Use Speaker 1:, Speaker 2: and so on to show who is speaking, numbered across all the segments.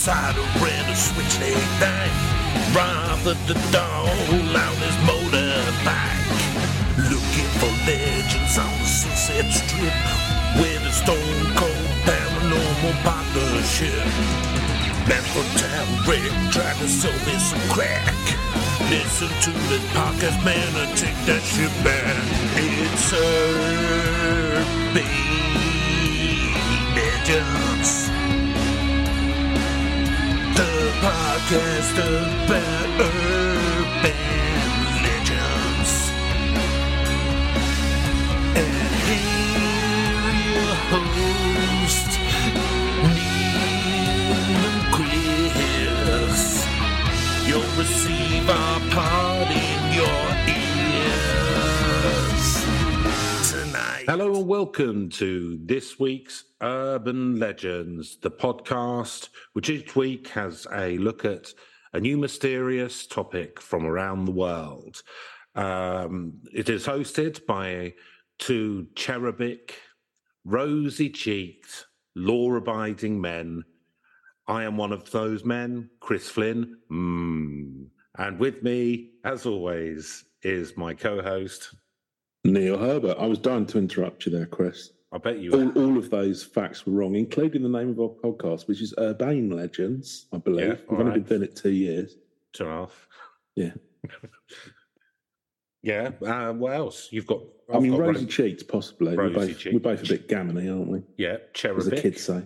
Speaker 1: cider and a switchblade knife. Rather the dog on his motorbike. Looking for legends on the Sunset Strip with a stone cold paranormal partnership. From town, Rick tried to sell me some crack. Listen to the podcast, man, and take that shit back. It's Urban Legends. Podcast about urban legends. And here your host, Neil and Chris. You'll receive our pod
Speaker 2: Hello and welcome to this week's Urban Legends, the podcast, which each week has a look at a new mysterious topic from around the world. Um, it is hosted by two cherubic, rosy cheeked, law abiding men. I am one of those men, Chris Flynn. Mm. And with me, as always, is my co host.
Speaker 3: Neil Herbert. I was dying to interrupt you there, Chris.
Speaker 2: I bet you
Speaker 3: All, all of those facts were wrong, including the name of our podcast, which is Urbane Legends, I believe.
Speaker 2: Yeah,
Speaker 3: We've only been doing it two years.
Speaker 2: two and a half.
Speaker 3: Yeah.
Speaker 2: Yeah. Uh, what else? You've got.
Speaker 3: i
Speaker 2: I've
Speaker 3: mean,
Speaker 2: got
Speaker 3: rosy
Speaker 2: ro-
Speaker 3: cheeks, possibly. We're both,
Speaker 2: cheeks.
Speaker 3: we're both a bit gammony, aren't we?
Speaker 2: Yeah,
Speaker 3: As the kids say.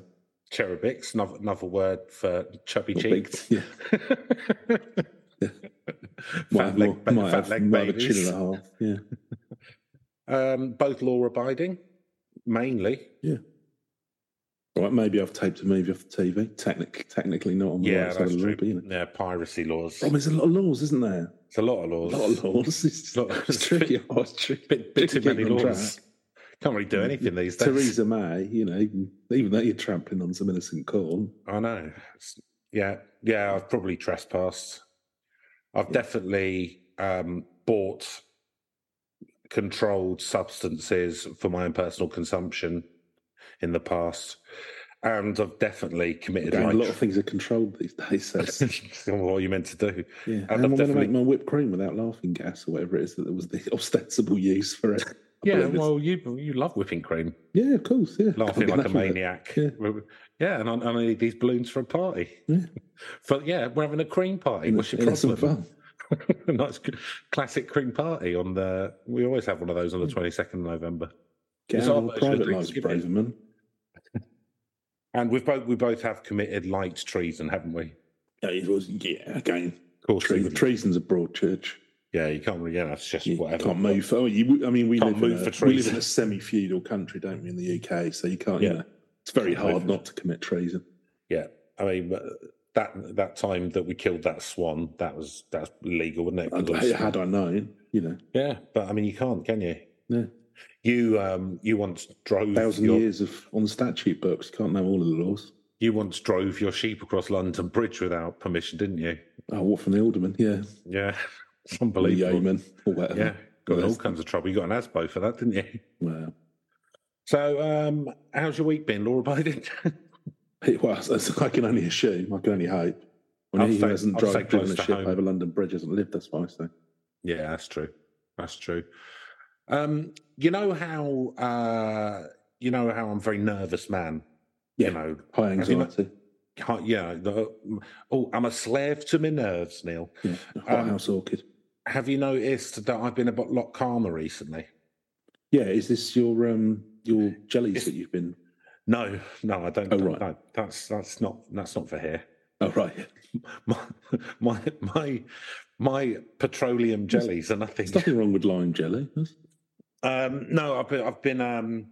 Speaker 2: Cherubics, another, another word for chubby cheeks.
Speaker 3: yeah. Might have,
Speaker 2: leg
Speaker 3: more, might
Speaker 2: fat
Speaker 3: have,
Speaker 2: leg
Speaker 3: might have a chin and a half. Yeah.
Speaker 2: Um, both law abiding, mainly. Yeah.
Speaker 3: Right, maybe I've taped a movie off the TV. Technic, technically not on the
Speaker 2: Yeah,
Speaker 3: right side of the
Speaker 2: true.
Speaker 3: law, but, you know.
Speaker 2: Yeah, piracy laws.
Speaker 3: Oh, there's a lot of laws, isn't there?
Speaker 2: It's a lot of laws.
Speaker 3: A lot of laws. It's,
Speaker 2: Lot-
Speaker 3: it's tricky. Oh, it's tricky.
Speaker 2: Bit, bit too many laws.
Speaker 3: track.
Speaker 2: Can't really do anything these days.
Speaker 3: Theresa May, you know, even, even though you're trampling on some innocent corn.
Speaker 2: I know. It's- yeah, yeah. I've probably trespassed. I've definitely um, bought controlled substances for my own personal consumption in the past, and I've definitely committed.
Speaker 3: A lot of things are controlled these days. So
Speaker 2: what are you meant to do?
Speaker 3: yeah.
Speaker 2: And
Speaker 3: How
Speaker 2: I've
Speaker 3: am I going to make my whipped cream without laughing gas or whatever it is that was the ostensible use for it?
Speaker 2: Yeah, well, you you love whipping cream,
Speaker 3: yeah, of course, yeah.
Speaker 2: laughing like a
Speaker 3: enough of it.
Speaker 2: maniac.
Speaker 3: Yeah.
Speaker 2: Yeah, and I, I need these balloons for a party.
Speaker 3: Yeah.
Speaker 2: But yeah, we're having a cream party. What's your problem? nice classic cream party on the. We always have one of those on the hmm. twenty second of November,
Speaker 3: Get
Speaker 2: It's our
Speaker 3: private lives. Braverman.
Speaker 2: and we've both we both have committed light treason, haven't we?
Speaker 3: Yeah, it was, yeah, again,
Speaker 2: Of course,
Speaker 3: tre-
Speaker 2: we-
Speaker 3: treason's a broad church.
Speaker 2: yeah, you can't. really- Yeah, that's just
Speaker 3: You
Speaker 2: whatever.
Speaker 3: can't move. Oh, you, I mean, we live, in
Speaker 2: move
Speaker 3: a,
Speaker 2: for
Speaker 3: we live in a semi-feudal country, don't we, in the UK? So you can't,
Speaker 2: Yeah.
Speaker 3: you know, it's very hard
Speaker 2: for-
Speaker 3: not to commit treason.
Speaker 2: Yeah, I mean that that time that we killed that swan, that was that's legal, wasn't it? 'Cause
Speaker 3: And
Speaker 2: it was-
Speaker 3: had I known, you know,
Speaker 2: yeah, but I mean, you can't, can you?
Speaker 3: yeah.
Speaker 2: You um you once drove
Speaker 3: thousand
Speaker 2: your,
Speaker 3: years of on the statute books. Can't know all of the laws.
Speaker 2: you once drove your sheep across London Bridge without permission, didn't you?
Speaker 3: Oh, what from the alderman? Yeah,
Speaker 2: Yeah, it's
Speaker 3: or the
Speaker 2: unbelievable.
Speaker 3: yeoman or whatever.
Speaker 2: Yeah, got in all kinds of trouble. You got an ASBO for that, didn't you?
Speaker 3: Well,
Speaker 2: So, um, how's your week been, Laura abiding?
Speaker 3: it was. I can only assume. I can only hope. When
Speaker 2: I'll
Speaker 3: he
Speaker 2: say-
Speaker 3: hasn't
Speaker 2: I'll
Speaker 3: driven, driven a ship
Speaker 2: home.
Speaker 3: over London Bridge hasn't lived. That's why I say.
Speaker 2: yeah, that's true. That's true. Um, you know how uh, you know how I'm a very nervous man.
Speaker 3: Yeah.
Speaker 2: You know,
Speaker 3: High
Speaker 2: Have you
Speaker 3: anxiety.
Speaker 2: yeah. The, oh, I'm a slave to my nerves, Neil.
Speaker 3: Yeah,
Speaker 2: Um,
Speaker 3: house orchid.
Speaker 2: Have you noticed that I've been a lot calmer recently?
Speaker 3: Yeah, is this your um your jellies
Speaker 2: It's-
Speaker 3: that you've been?
Speaker 2: No, no, I don't.
Speaker 3: Oh, right.
Speaker 2: no, that's that's not that's not for here.
Speaker 3: Oh right,
Speaker 2: My my my, my petroleum jellies are nothing.
Speaker 3: there's nothing wrong with lime jelly.
Speaker 2: Um, no, I've been I've been um,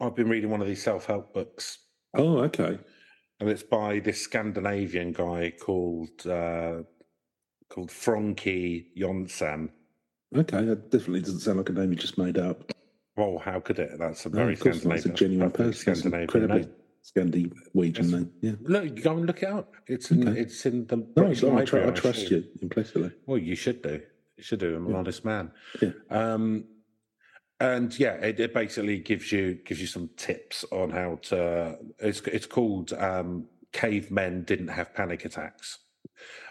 Speaker 2: I've been reading one of these self help books,
Speaker 3: Oh, okay.
Speaker 2: and it's by this Scandinavian guy called uh, called Frankie Jonsson.
Speaker 3: Okay, that definitely doesn't sound like a name you just made up.
Speaker 2: Oh, how could it? That's a very
Speaker 3: not.
Speaker 2: Scandinavian.
Speaker 3: It's a genuine person.
Speaker 2: Scandinavian.
Speaker 3: Scandinavian name. Yeah.
Speaker 2: Look, go and look it up. It's in,
Speaker 3: Okay.
Speaker 2: it's in the
Speaker 3: No, so I, I trust you implicitly.
Speaker 2: Well, you should do. You should do. I'm an
Speaker 3: Yeah.
Speaker 2: honest man.
Speaker 3: Yeah.
Speaker 2: Um, and yeah, it, it basically gives you gives you some tips on how to. It's it's called um, cavemen didn't have panic attacks.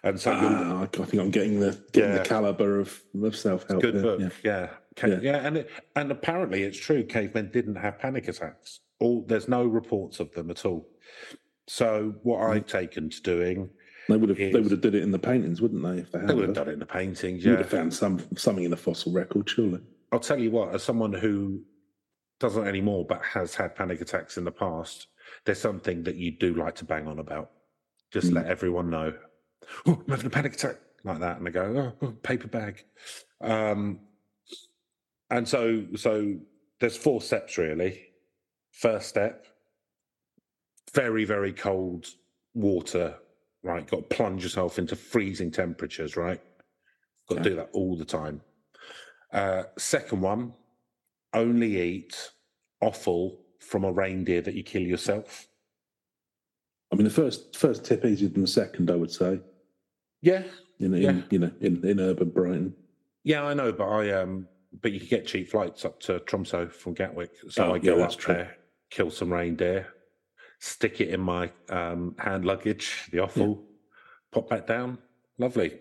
Speaker 2: And so
Speaker 3: Ah, I think I'm getting the getting
Speaker 2: Yeah.
Speaker 3: the caliber of, of self help.
Speaker 2: good book. Yeah. Ca-
Speaker 3: Yeah.
Speaker 2: Yeah. And, it, and apparently it's true. Cavemen didn't have panic attacks. All There's no reports of them at all. So what
Speaker 3: Mm.
Speaker 2: I've taken to doing,
Speaker 3: They would have they would have did it in the paintings, wouldn't they? If they had
Speaker 2: they would have done it in the paintings.
Speaker 3: You would
Speaker 2: Yeah.
Speaker 3: have found some something in the fossil record, surely.
Speaker 2: I'll tell you what, as someone who doesn't anymore but has had panic attacks in the past, there's something that you do like to bang on about. Just
Speaker 3: Mm.
Speaker 2: let everyone know. Oh, I'm having a panic attack like that, and they go, "Oh, oh paper bag." Um, and so, so there's four steps really. First step: very, very cold water. Right, got to plunge yourself into freezing temperatures. Right, got to do that all the time. Uh, second one, only eat offal from a reindeer that you kill yourself.
Speaker 3: I mean, the first first tip easier than the second, I would say.
Speaker 2: Yeah,
Speaker 3: In, in
Speaker 2: Yeah.
Speaker 3: you know in, in urban Brighton.
Speaker 2: yeah, I know, but I um, but you can get cheap flights up to Tromso from Gatwick, so
Speaker 3: Oh,
Speaker 2: I go
Speaker 3: yeah,
Speaker 2: up
Speaker 3: true.
Speaker 2: there, kill some reindeer, stick it in my um, hand luggage, the offal, pop back down. Lovely.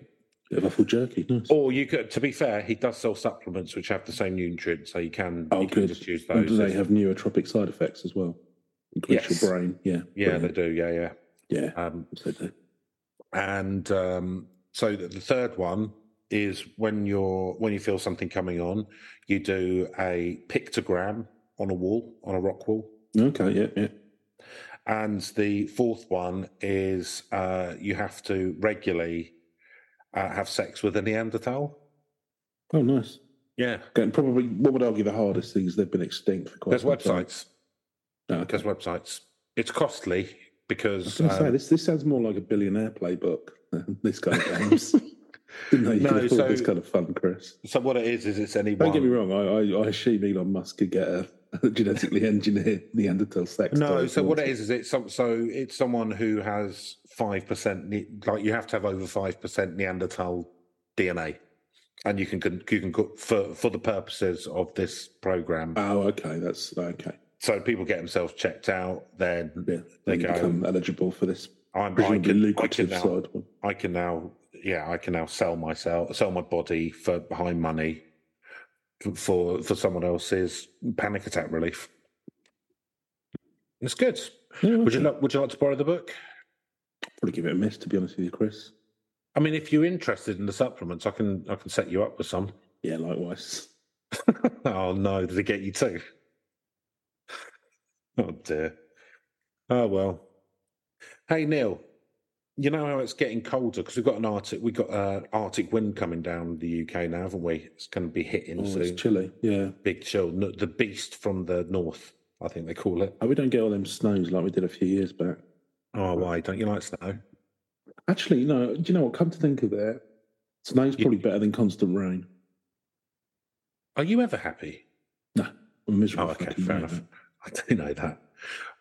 Speaker 3: Bit of awful jerky. Nice.
Speaker 2: Or you could, to be fair, he does sell supplements which have the same nutrients, so you can,
Speaker 3: Oh,
Speaker 2: you can just use
Speaker 3: And
Speaker 2: those.
Speaker 3: do they have neurotropic side effects as well? Increase
Speaker 2: Yes.
Speaker 3: your brain. Yeah.
Speaker 2: yeah, they do. Yeah, yeah.
Speaker 3: Yeah.
Speaker 2: Um,
Speaker 3: They do.
Speaker 2: and um, so the, the third one is when you're when you feel something coming on, you do a pictogram on a wall on a rock wall,
Speaker 3: Okay. Yeah. Yeah.
Speaker 2: and the fourth one is uh, you have to regularly uh, have sex with a Neanderthal.
Speaker 3: Oh, nice.
Speaker 2: Yeah,
Speaker 3: and probably what would argue the hardest thing is they've been extinct for quite
Speaker 2: there's websites.
Speaker 3: Oh, okay.
Speaker 2: There's websites. It's costly
Speaker 3: I was
Speaker 2: because
Speaker 3: going to say
Speaker 2: um,
Speaker 3: this. This sounds more like a billionaire playbook. this kind of games. Didn't you
Speaker 2: No, so-
Speaker 3: this kind of fun, Chris.
Speaker 2: so what it is is it's anyone.
Speaker 3: Don't get me wrong. I, I, I assume Elon Musk could get a, a genetically engineered Neanderthal sex.
Speaker 2: No, so what it is is it's some, so it's someone who has five percent like you have to have over five percent Neanderthal DNA, and you can you can for for the purposes of this program.
Speaker 3: Oh, okay. That's okay.
Speaker 2: so people get themselves checked out, then
Speaker 3: Yeah,
Speaker 2: They
Speaker 3: become eligible for this
Speaker 2: I'm, I can I can now
Speaker 3: side one.
Speaker 2: I can now yeah I can now sell myself sell my body for high money for for someone else's panic attack relief. It's good.
Speaker 3: Yeah,
Speaker 2: Would you like Would you like to borrow the book?
Speaker 3: probably give it a miss? To be honest with you, Chris.
Speaker 2: I mean, if you're interested in the supplements, I can I can set you up with some.
Speaker 3: Yeah, likewise.
Speaker 2: oh no, did it get you too? Oh dear. Oh well. Hey Neil, you know how it's getting colder because we've got an Arctic we've got uh, Arctic wind coming down the UK now, haven't we? It's going to be hitting
Speaker 3: Oh,
Speaker 2: soon.
Speaker 3: it's chilly. Yeah.
Speaker 2: Big chill. The beast from the north, I think they call it.
Speaker 3: Oh, we don't get all them snows like we did a few years back.
Speaker 2: Oh, why don't you like snow?
Speaker 3: Actually, no. Do you know what? Come to think of it, snow's probably better than constant rain.
Speaker 2: Are you ever happy?
Speaker 3: No, I'm miserable.
Speaker 2: Oh, okay, fair enough. I do know that.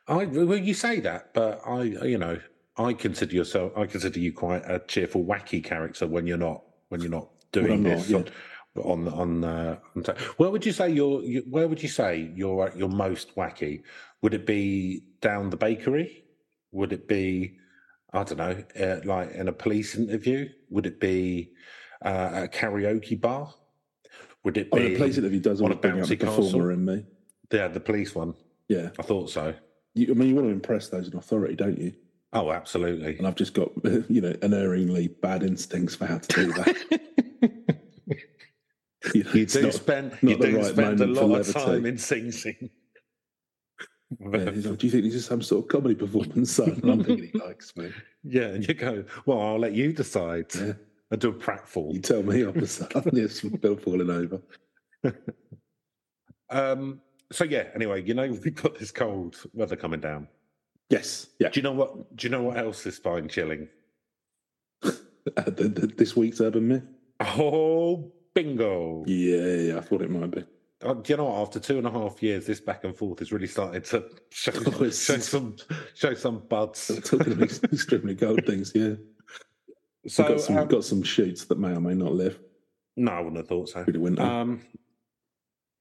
Speaker 2: I well, you say that, but I, you know, I consider yourself. I consider you quite a cheerful, wacky character when you're not when you're not doing
Speaker 3: I'm not,
Speaker 2: this
Speaker 3: yeah.
Speaker 2: on on uh, on. ta- where would you say you're? Where would you say you're you're most wacky? Would it be down the bakery? Would it be I don't know, uh, like in a police interview? Would it be uh, a karaoke bar? Would it
Speaker 3: I
Speaker 2: be
Speaker 3: mean, a place interview does
Speaker 2: on
Speaker 3: always
Speaker 2: a
Speaker 3: bring out the
Speaker 2: bouncy castle?
Speaker 3: performer in me.
Speaker 2: yeah the police one?
Speaker 3: Yeah,
Speaker 2: I thought so.
Speaker 3: you, I mean, you want to impress those in authority, don't you?
Speaker 2: Oh, absolutely.
Speaker 3: And I've just got, you know, unerringly bad instincts for how to do that. you know,
Speaker 2: You do
Speaker 3: not-
Speaker 2: spend
Speaker 3: not
Speaker 2: you do
Speaker 3: right
Speaker 2: spend a lot of time in Sing Sing.
Speaker 3: yeah, like, do you think this is some sort of comedy performance? son?" And I'm thinking he likes me.
Speaker 2: Yeah, and you go, well, I'll let you decide.
Speaker 3: Yeah.
Speaker 2: I do a pratfall.
Speaker 3: You tell me I'm the son. Yes, Bill falling over.
Speaker 2: Um, so yeah, anyway, you know we've got this cold weather coming down.
Speaker 3: Yes, yeah.
Speaker 2: Do you know what? Do you know what else is spine chilling?
Speaker 3: Uh, this week's urban myth.
Speaker 2: Oh, bingo!
Speaker 3: Yeah, yeah, I thought it might be.
Speaker 2: Uh, do you know what? After two and a half years, this back and forth is really starting to show,
Speaker 3: Oh,
Speaker 2: show some show some buds.
Speaker 3: Talking ex- extremely cold things, yeah.
Speaker 2: So
Speaker 3: We've got some,
Speaker 2: um,
Speaker 3: got some shoots that may or may not live
Speaker 2: no, I wouldn't have thought so.
Speaker 3: the winter.
Speaker 2: Um,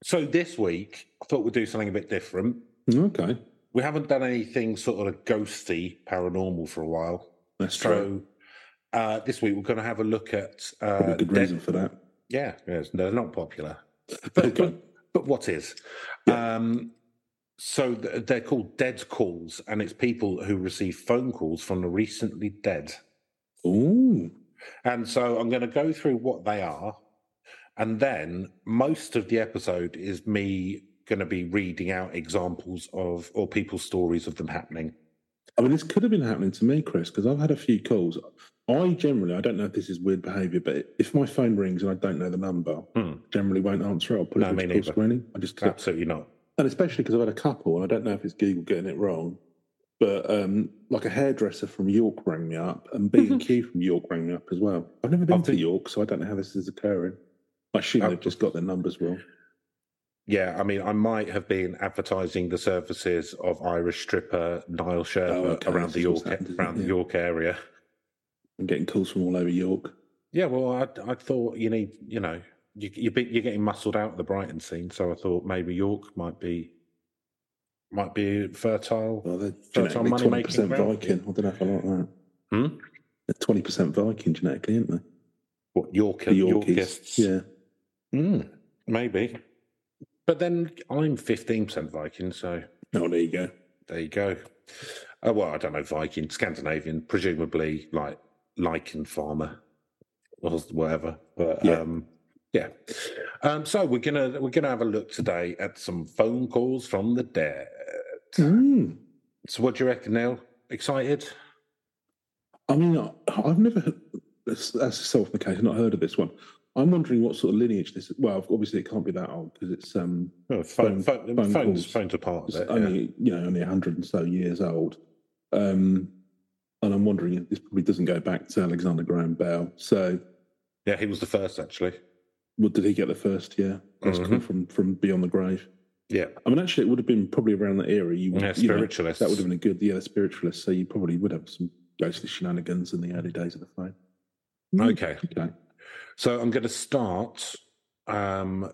Speaker 2: so this week, I thought we'd do something a bit different.
Speaker 3: okay.
Speaker 2: We haven't done anything sort of ghosty, paranormal for a while.
Speaker 3: That's true.
Speaker 2: Uh, this week we're going to have a look at
Speaker 3: Probably
Speaker 2: uh,
Speaker 3: a good
Speaker 2: dead-
Speaker 3: reason for that.
Speaker 2: Yeah, yes, they're not popular, but
Speaker 3: Okay.
Speaker 2: but, but what is? Um, so th- they're called dead calls, and it's people who receive phone calls from the recently dead.
Speaker 3: Ooh.
Speaker 2: And so I'm going to go through what they are, and then most of the episode is me going to be reading out examples of or people's stories of them happening.
Speaker 3: I mean, this could have been happening to me, Chris, because I've had a few calls. I generally, I don't know if this is weird behaviour, but if my phone rings and I don't know the number,
Speaker 2: Hmm.
Speaker 3: generally won't answer it. I'll put it into call screening. I just.
Speaker 2: Absolutely not.
Speaker 3: And especially because I've had a couple, and I don't know if it's Google getting it wrong, but um, like a hairdresser from York rang me up, and B and Q from York rang me up as well. I've never been
Speaker 2: I've
Speaker 3: to
Speaker 2: been-
Speaker 3: York, so I don't know how this is occurring. I assume
Speaker 2: I've-
Speaker 3: they've just got their numbers wrong.
Speaker 2: Yeah, I mean, I might have been advertising the services of Irish stripper Niall Sherpa
Speaker 3: Oh, okay,
Speaker 2: around the York around
Speaker 3: it?
Speaker 2: the
Speaker 3: Yeah.
Speaker 2: York area.
Speaker 3: I'm getting calls from all over York.
Speaker 2: Yeah, well, I, I thought you need, you know, you, you be, you're getting muscled out of the Brighton scene, so I thought maybe York might be might be fertile.
Speaker 3: Well, they're
Speaker 2: So it's
Speaker 3: genetically
Speaker 2: on
Speaker 3: twenty
Speaker 2: money-making
Speaker 3: percent Viking. I don't know if I like that.
Speaker 2: Hmm?
Speaker 3: They're twenty percent Viking genetically, aren't they?
Speaker 2: What York
Speaker 3: The Yorkies.
Speaker 2: Yorkists?
Speaker 3: Yeah.
Speaker 2: Hmm, maybe. But then I'm 15% Viking, so
Speaker 3: Oh, there you go.
Speaker 2: there you go. Uh, well, I don't know Viking, Scandinavian, presumably like lichen farmer or whatever. But
Speaker 3: Yeah.
Speaker 2: um, yeah. Um, so we're gonna we're gonna have a look today at some phone calls from the dead.
Speaker 3: Mm.
Speaker 2: So what do you reckon, Neil? Excited?
Speaker 3: I mean, I've never, as a self-indication, not heard of this one. I'm wondering what sort of lineage this. Well, obviously it can't be that old because it's um,
Speaker 2: Oh, phone,
Speaker 3: Phone-
Speaker 2: phone,
Speaker 3: phone
Speaker 2: phones, phones are part
Speaker 3: it's
Speaker 2: it. yeah.
Speaker 3: only you know only a hundred and so years old. Um, and I'm wondering if this probably doesn't go back to Alexander Graham Bell. So,
Speaker 2: Yeah, he was the first actually.
Speaker 3: what did he get the first? Yeah, that's cool
Speaker 2: Mhm.
Speaker 3: from from Beyond the Grave.
Speaker 2: Yeah,
Speaker 3: I mean, actually, it would have been probably around that era. You, would-
Speaker 2: yeah
Speaker 3: you know,
Speaker 2: spiritualists.
Speaker 3: that would have been a good, yeah, the spiritualist. So you probably would have some ghostly shenanigans in the early days of the phone.
Speaker 2: Okay.
Speaker 3: Okay.
Speaker 2: So I'm going to start, um,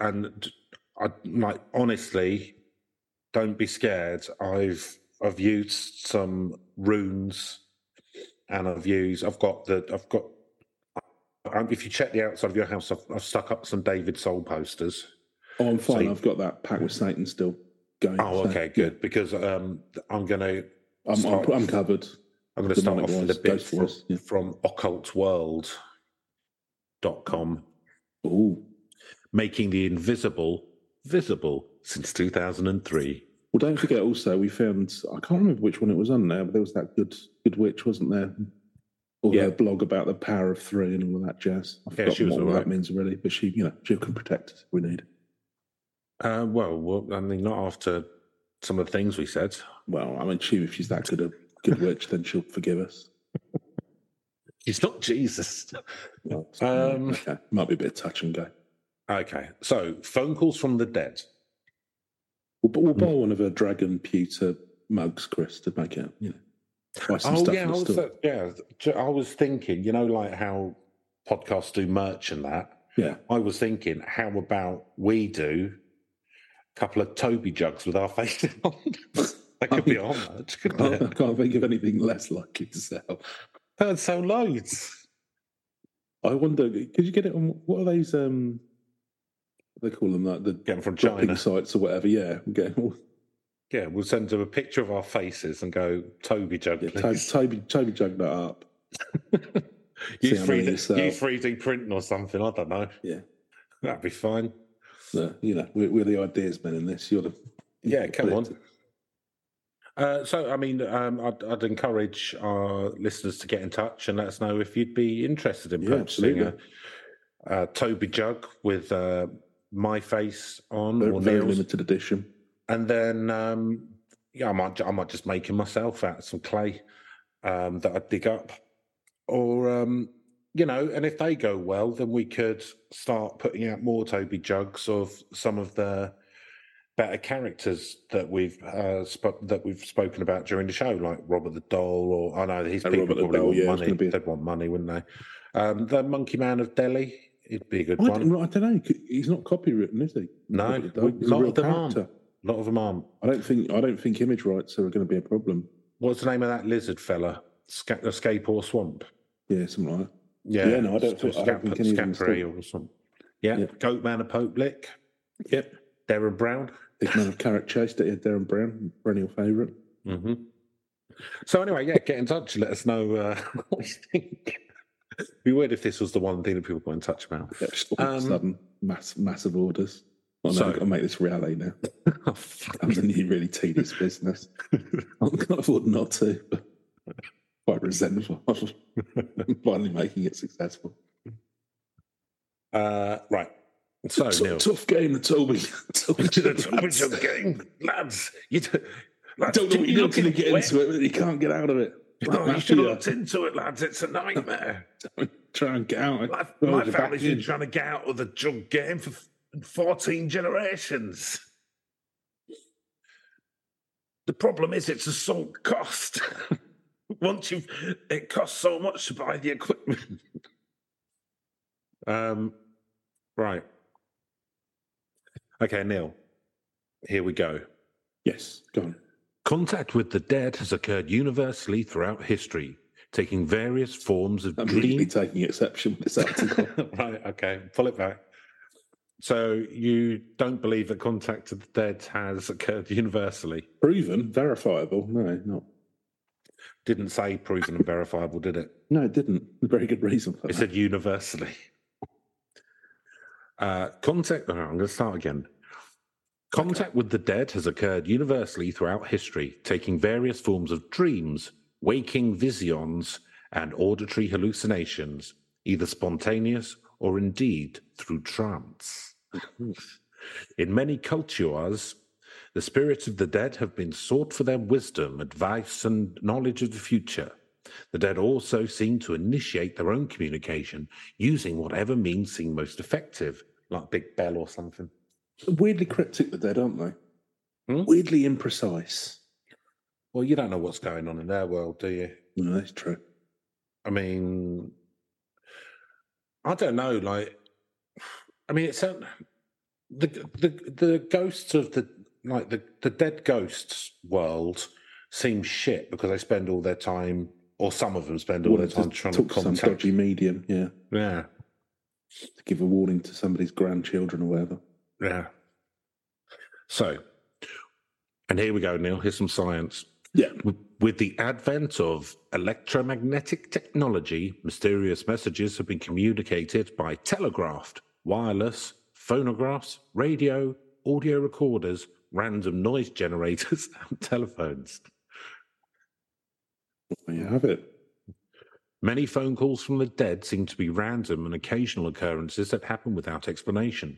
Speaker 2: and I like honestly, don't be scared. I've I've used some runes, and I've used I've got the I've got. Um, if you check the outside of your house, I've, I've stuck up some David Soul posters.
Speaker 3: Oh, I'm fine.
Speaker 2: So-
Speaker 3: I've got that pack with Satan still going.
Speaker 2: Oh,
Speaker 3: so,
Speaker 2: okay, good. Because um, I'm going to
Speaker 3: I'm, I'm, covered.
Speaker 2: I'm going to start off with a bit from,
Speaker 3: yeah.
Speaker 2: from occultworld.com.
Speaker 3: Oh,
Speaker 2: making the invisible visible since 2003.
Speaker 3: well, don't forget. Also, we filmed, I can't remember which one it was on now, but there was that good, good witch, wasn't there? Or
Speaker 2: Yeah.
Speaker 3: her blog about the power of three and all of that jazz. I've
Speaker 2: Yeah, she was
Speaker 3: what all
Speaker 2: all
Speaker 3: that means really, but she, you know, she can protect us if we need.
Speaker 2: Uh, well, well, I mean, not after some of the things we said.
Speaker 3: Well, I mean, she, if she's that good a good witch, then she'll forgive us.
Speaker 2: He's not Jesus.
Speaker 3: Well,
Speaker 2: Um,
Speaker 3: okay, might be a bit of touch and go.
Speaker 2: Okay, so phone calls from the dead.
Speaker 3: We'll, we'll
Speaker 2: Hmm.
Speaker 3: buy one of her dragon pewter mugs, Chris, to make it. You know, buy some
Speaker 2: Oh
Speaker 3: stuff
Speaker 2: yeah, I was, uh, yeah. I was thinking, you know, like how podcasts do merch and that.
Speaker 3: Yeah,
Speaker 2: I was thinking, how about we do a couple of Toby jugs with our faces on? that could be our merch,
Speaker 3: I I can't think of anything less likely to sell.
Speaker 2: That'd sell loads.
Speaker 3: I wonder, could you get it on what are those? Um, they call them like the
Speaker 2: Get them from China.
Speaker 3: sites or whatever. Yeah, get all,
Speaker 2: Yeah, we'll send them a picture of our faces and go, Toby jug,
Speaker 3: yeah. Toby, Toby jugged that up.
Speaker 2: you,
Speaker 3: how
Speaker 2: 3D,
Speaker 3: you
Speaker 2: you 3D printing or something, I don't know.
Speaker 3: Yeah,
Speaker 2: That'd be fine.
Speaker 3: no, you know, we're, we're the ideas men in this. You're the
Speaker 2: Yeah, come on. Uh, so, I mean, um, I'd, I'd encourage our listeners to get in touch and let us know if you'd be interested in
Speaker 3: Yeah,
Speaker 2: purchasing a, a Toby jug with uh, my face on
Speaker 3: Very,
Speaker 2: or
Speaker 3: very
Speaker 2: Neil's.
Speaker 3: limited edition.
Speaker 2: and then um, yeah, I might I might just make them myself out of some clay um, that I dig up, or um, you know, and if they go well, then we could start putting out more Toby jugs of some of the better characters that we've uh, sp- that we've spoken about during the show, like Robert the Doll, or I know his people
Speaker 3: Robert
Speaker 2: probably
Speaker 3: Doll,
Speaker 2: want
Speaker 3: yeah,
Speaker 2: money.
Speaker 3: be
Speaker 2: They'd want money, wouldn't they? Um, the Monkey Man of Delhi, it'd be a good
Speaker 3: I
Speaker 2: one.
Speaker 3: don't, I don't know. He's not copywritten, is he?
Speaker 2: No,
Speaker 3: Robert Dog. a
Speaker 2: lot of them aren't. A lot of them aren't.
Speaker 3: I don't think I don't think image rights are going to be a problem.
Speaker 2: What's the name of that lizard fella? Sca- Scape Ore Swamp?
Speaker 3: Yeah, something like that.
Speaker 2: Yeah,
Speaker 3: Yeah, no, I don't think- I don't think any of them
Speaker 2: or something. Yeah,
Speaker 3: Yeah.
Speaker 2: Goatman and Pope Lick,
Speaker 3: Yep.
Speaker 2: Derren Brown.
Speaker 3: Big man of Cannock Chase, Derren Brown, perennial favourite.
Speaker 2: hmm So anyway, yeah, get in touch. Let us know uh, what you think. It'd be weird if this was the one thing that people got in touch about.
Speaker 3: Yeah, all
Speaker 2: Um,
Speaker 3: sudden, mass, massive orders. Oh, no,
Speaker 2: So-
Speaker 3: I've got to make this reality now.
Speaker 2: Oh, fuck.
Speaker 3: That was a new, really tedious business. I can't afford not to, but quite resentful of finally making it successful.
Speaker 2: uh, right. So,
Speaker 3: T- tough game, the Toby. Toby
Speaker 2: to the of game, lads. You don't, lads,
Speaker 3: don't know what
Speaker 2: you
Speaker 3: you're
Speaker 2: look
Speaker 3: going to get
Speaker 2: wet.
Speaker 3: into it, but you can't get out of it.
Speaker 2: Oh, you should have looked into it, lads. It's a nightmare.
Speaker 3: Try and get out.
Speaker 2: My, my family's been
Speaker 3: in.
Speaker 2: trying to get out of the jug game for 14 generations. The problem is it's a sunk cost. Once you've, it costs so much to buy the equipment. um, right. Okay, Neil. Here we go.
Speaker 3: Yes, go on.
Speaker 2: Contact with the dead has occurred universally throughout history, taking various forms of
Speaker 3: I'm really taking exception with this article.
Speaker 2: right, okay, pull it back. So you don't believe that contact with the dead has occurred universally?
Speaker 3: Proven, verifiable. No, not.
Speaker 2: Didn't say proven and verifiable, did it?
Speaker 3: No, it didn't. Very good reason for
Speaker 2: It
Speaker 3: that.
Speaker 2: said universally. Uh, contact. oh, I'm going to start again. Contact with the dead has occurred universally throughout history, taking various forms of dreams, waking visions, and auditory hallucinations, either spontaneous or indeed through trance. In many cultures, the spirits of the dead have been sought for their wisdom, advice, and knowledge of the future. The dead also seem to initiate their own communication using whatever means seem most effective, like Big Bell or something.
Speaker 3: Weirdly cryptic, the dead, aren't they?
Speaker 2: Hmm?
Speaker 3: Weirdly imprecise.
Speaker 2: Well, you don't know what's going on in their world, do you?
Speaker 3: No, that's true.
Speaker 2: I mean, I don't know. Like, I mean, it's a, the the the ghosts of the like the the dead ghosts world seems shit because they spend all their time, or some of them spend all their time trying to
Speaker 3: to some dodgy medium, yeah,
Speaker 2: Yeah,
Speaker 3: to give a warning to somebody's grandchildren or whatever.
Speaker 2: yeah. So, and here we go, Neil. Here's some science.
Speaker 3: Yeah,
Speaker 2: With the advent of electromagnetic technology, mysterious messages have been communicated by telegraphed, wireless, phonographs, radio, audio recorders, random noise generators, and telephones.
Speaker 3: There you have it.
Speaker 2: Many phone calls from the dead seem to be random and occasional occurrences that happen without explanation.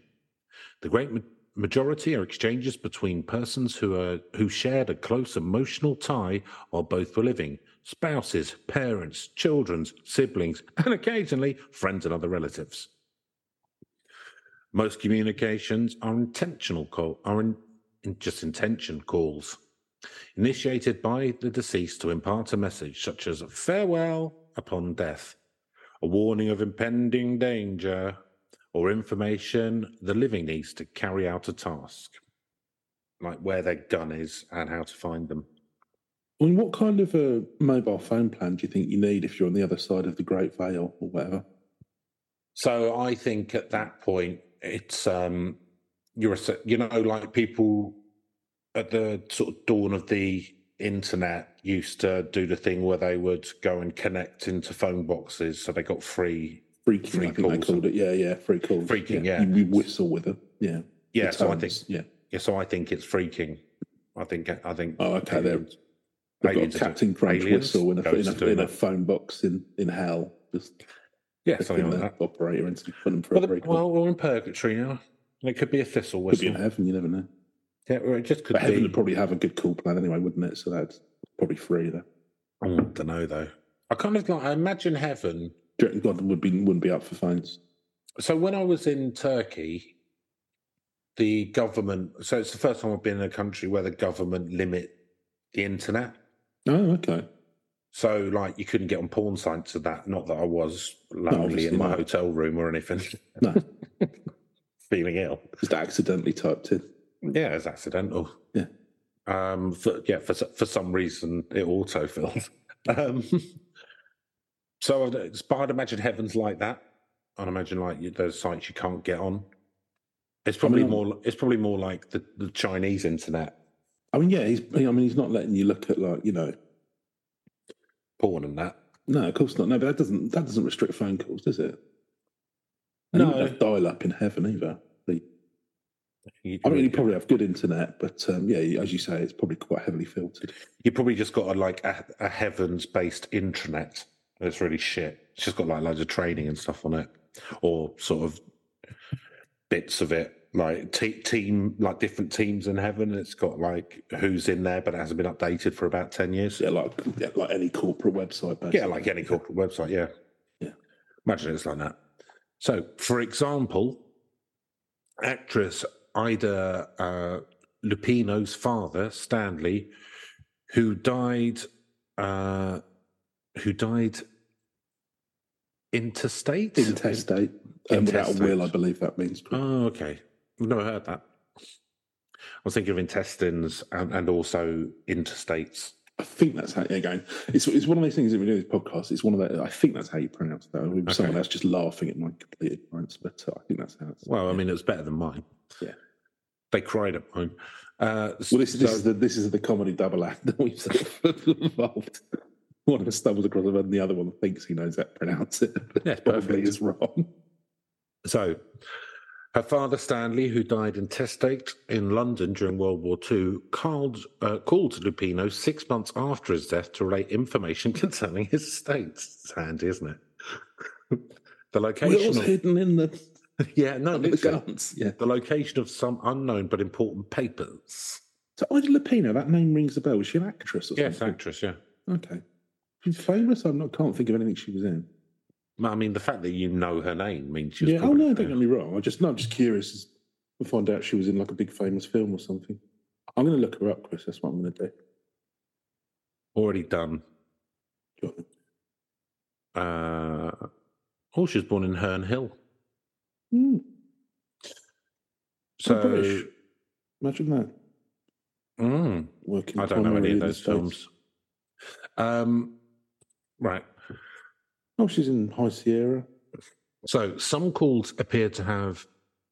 Speaker 2: The great ma- majority are exchanges between persons who are who shared a close emotional tie while both were living, spouses, parents, children, siblings, and occasionally friends and other relatives. Most communications are intentional call are in, in just intention calls initiated by the deceased to impart a message such as farewell upon death, a warning of impending danger, or information the living needs to carry out a task, like where their gun is and how to find them.
Speaker 3: I mean, what kind of a mobile phone plan do you think you need if you're on the other side of the Great Veil or whatever?
Speaker 2: So I think at that point, it's um, you're a, you know like people at the sort of dawn of the internet used to do the thing where they would go and connect into phone boxes, so they got free.
Speaker 3: Phreaking,
Speaker 2: Free
Speaker 3: I think they called it. Yeah, yeah, free calls.
Speaker 2: Phreaking, yeah.
Speaker 3: You, you whistle with them. Yeah.
Speaker 2: Yeah,
Speaker 3: the
Speaker 2: so I think
Speaker 3: Yeah.
Speaker 2: yeah, so I think it's phreaking. I think I think.
Speaker 3: Oh, okay, they're- They've got Captain Crunch whistle in a, in a, in a phone box in, in hell. Just
Speaker 2: yeah, something like that.
Speaker 3: operator put them for
Speaker 2: Well,
Speaker 3: a
Speaker 2: the-
Speaker 3: free call.
Speaker 2: well, we're in purgatory now. And It could be a thistle
Speaker 3: Could be
Speaker 2: whistle.
Speaker 3: in heaven, you never know.
Speaker 2: Yeah, or it just could
Speaker 3: But heaven would probably have a good call plan anyway, wouldn't it? So that's probably free there.
Speaker 2: I don't know though. I kind of like. I imagine heaven.
Speaker 3: Do you reckon God would be wouldn't be up for fines.
Speaker 2: So when I was in Turkey, the government. So it's the first time I've been in a country where the government limit the internet.
Speaker 3: Oh, okay.
Speaker 2: So like you couldn't get on porn sites of that. Not that I was lonely
Speaker 3: obviously
Speaker 2: in my
Speaker 3: not.
Speaker 2: hotel room or anything,
Speaker 3: No,
Speaker 2: feeling ill.
Speaker 3: just accidentally typed in.
Speaker 2: Yeah, it's accidental.
Speaker 3: Yeah.
Speaker 2: Um. For, yeah. For for some reason, it auto filled. um. So I'd, but I'd imagine heaven's like that. I'd imagine like you, there's sites you can't get on. It's probably
Speaker 3: mean,
Speaker 2: more. It's probably more like the, the Chinese internet
Speaker 3: I mean, yeah, he's. I mean, he's not letting you look at like you know.
Speaker 2: porn and that.
Speaker 3: No, of course not. No, but that doesn't that doesn't restrict phone calls, does it?
Speaker 2: No.
Speaker 3: no. dial up in heaven either. But-
Speaker 2: You,
Speaker 3: I mean, you probably have good internet, but um, yeah, as you say, it's probably quite heavily filtered.
Speaker 2: you probably just got a, like a, a heavens based intranet. It's really shit. It's just got like loads of training and stuff on it, or sort of bits of it, like te- team, like different teams in heaven. It's got like who's in there, but it hasn't been updated for about ten years.
Speaker 3: Yeah, like yeah, like any corporate website. Basically.
Speaker 2: Yeah, like any corporate website. Yeah,
Speaker 3: Yeah.
Speaker 2: Imagine it's like that. So, for example, actress Ida uh, Lupino's father, Stanley, who died, uh, who died interstate.
Speaker 3: intestate, um, without a will. I believe that means.
Speaker 2: Oh, okay. I've never heard that. I was thinking of intestines and, and also interstates.
Speaker 3: I think that's how. Yeah, going. It's it's one of those things that we do this podcast. It's one of the. I think that's how you pronounce that. With Someone else just laughing at my complete ignorance, but uh, I think that's how. It's,
Speaker 2: Well, I mean, it was better than mine.
Speaker 3: Yeah.
Speaker 2: They cried at home. Uh,
Speaker 3: Well, this, this is the this is the comedy double act that we've involved. One of us stumbles across it, and the other one thinks he knows how to pronounce it, but
Speaker 2: Yeah,
Speaker 3: probably is wrong.
Speaker 2: So, her father Stanley, who died intestate in London during World War II, called, uh, called Lupino six months after his death to relate information concerning his estate. It's handy, isn't it? the location
Speaker 3: Will's
Speaker 2: of,
Speaker 3: hidden in the,
Speaker 2: yeah, no,
Speaker 3: the guns. Yeah.
Speaker 2: the location of some unknown but important papers.
Speaker 3: So Ida Lupino, that name rings a bell. Was she an actress or
Speaker 2: Yes,
Speaker 3: something?
Speaker 2: actress, yeah.
Speaker 3: Okay. She's famous. I am not can't think of anything she was in.
Speaker 2: I mean, the fact that you know her name means she's
Speaker 3: yeah. Oh no, don't get me wrong. I just no, I'm just curious to find out she was in like a big famous film or something. I'm going to look her up, Chris. That's what I'm going to do.
Speaker 2: already done. Uh, oh, she was born in Herne Hill.
Speaker 3: Hmm,
Speaker 2: So,
Speaker 3: British. Imagine that.
Speaker 2: mm,
Speaker 3: Working.
Speaker 2: I don't know any of those films. Um, right.
Speaker 3: Oh, she's in High Sierra.
Speaker 2: So, some calls appear to have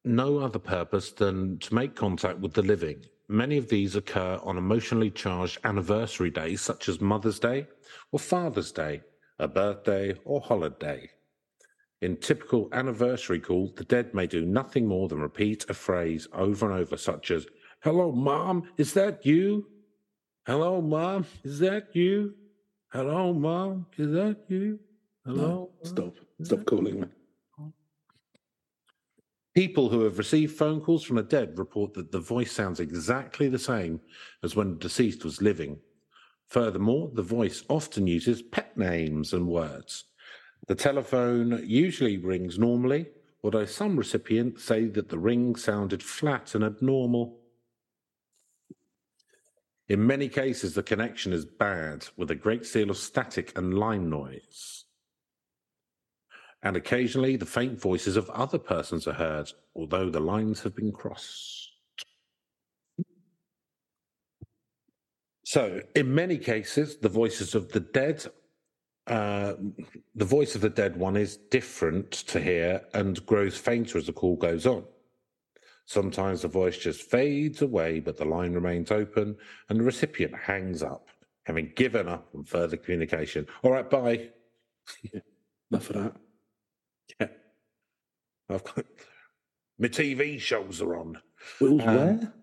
Speaker 2: no other purpose than to make contact with the living. Many of these occur on emotionally charged anniversary days, such as Mother's Day or Father's Day, a birthday or holiday. In typical anniversary call, the dead may do nothing more than repeat a phrase over and over, such as, Hello, Mom, is that you? Hello, Mom, is that you? Hello, Mom, is that you? Hello? Mom?"
Speaker 3: Stop. Stop calling me.
Speaker 2: People who have received phone calls from the dead report that the voice sounds exactly the same as when the deceased was living. Furthermore, the voice often uses pet names and words. The telephone usually rings normally, although some recipients say that the ring sounded flat and abnormal. In many cases, the connection is bad, with a great deal of static and line noise and occasionally the faint voices of other persons are heard, although the lines have been crossed. So, in many cases, the voices of the dead, uh, the voice of the dead one is different to hear and grows fainter as the call goes on. Sometimes the voice just fades away, but the line remains open and the recipient hangs up, having given up on further communication. All right, bye.
Speaker 3: Enough of that.
Speaker 2: Yeah. I've got my TV shows are on.
Speaker 3: Wheels
Speaker 2: Um,
Speaker 3: where?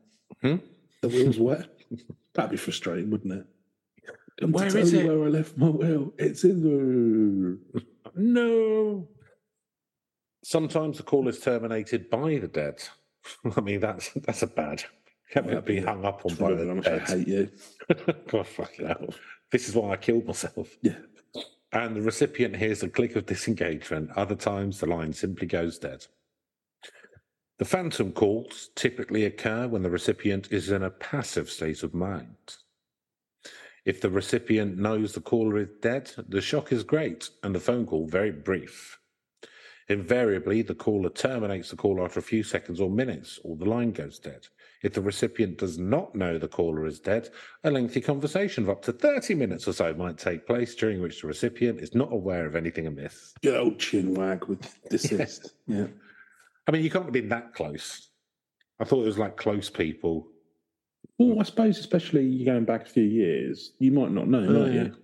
Speaker 2: hmm?
Speaker 3: The wheels where? That'd be frustrating, wouldn't it? Come
Speaker 2: Where is
Speaker 3: you
Speaker 2: it?
Speaker 3: Where I left my wheel? It's in the.
Speaker 2: No. Sometimes the call is terminated by the dead. I mean, that's that's a bad. Can't be hung up on by the
Speaker 3: much I
Speaker 2: dead.
Speaker 3: hate you.
Speaker 2: God, fucking hell. This is why I killed myself.
Speaker 3: Yeah.
Speaker 2: And the recipient hears a click of disengagement. Other times, the line simply goes dead. The phantom calls typically occur when the recipient is in a passive state of mind. If the recipient knows the caller is dead, the shock is great and the phone call very brief. Invariably, the caller terminates the call after a few seconds or minutes, or the line goes dead. If the recipient does not know the caller is dead, a lengthy conversation of up to 30 minutes or so might take place, during which the recipient is not aware of anything amiss.
Speaker 3: Good old chin wag with desist. yeah.
Speaker 2: I mean, you can't have been that close. I thought it was like close people.
Speaker 3: Well, I suppose, especially going back a few years, you might not know, might you?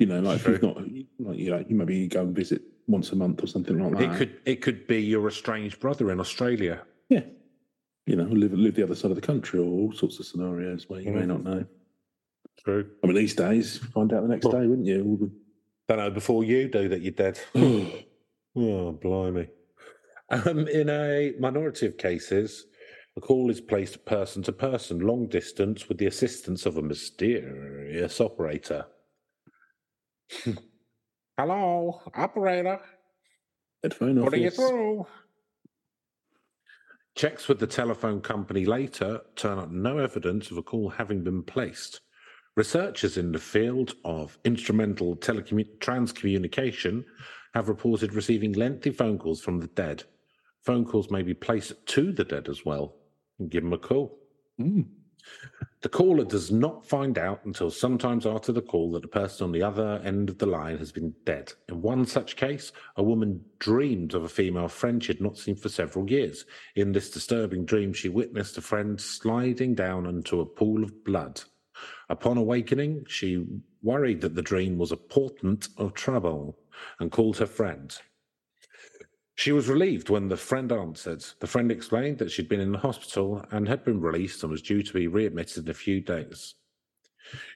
Speaker 3: You know, like
Speaker 2: True.
Speaker 3: if you've not, like, you know, you maybe go and visit once a month or something like that.
Speaker 2: It could it could be your estranged brother in Australia.
Speaker 3: yeah. You know, live live the other side of the country, or all sorts of scenarios where you may
Speaker 2: Mhm.
Speaker 3: not know.
Speaker 2: True.
Speaker 3: I mean, these days, find out the next
Speaker 2: Well-
Speaker 3: day, wouldn't you? All the-
Speaker 2: Don't know before you do that you're dead. Oh, blimey. Um, in a minority of cases, a call is placed person to person, long distance, with the assistance of a mysterious operator. Hello, operator.
Speaker 3: Headphone
Speaker 2: Putting you through. Checks with the telephone company later turn up no evidence of a call having been placed. Researchers in the field of instrumental telecommu- transcommunication have reported receiving lengthy phone calls from the dead. Phone calls may be placed to the dead as well. Give them a call.
Speaker 3: Mm.
Speaker 2: The caller does not find out until sometimes after the call that the person on the other end of the line has been dead. In one such case, a woman dreamed of a female friend she had not seen for several years. In this disturbing dream, she witnessed a friend sliding down into a pool of blood. Upon awakening, she worried that the dream was a portent of trouble and called her friend. She was relieved when the friend answered. The friend explained that she'd been in the hospital and had been released and was due to be readmitted in a few days.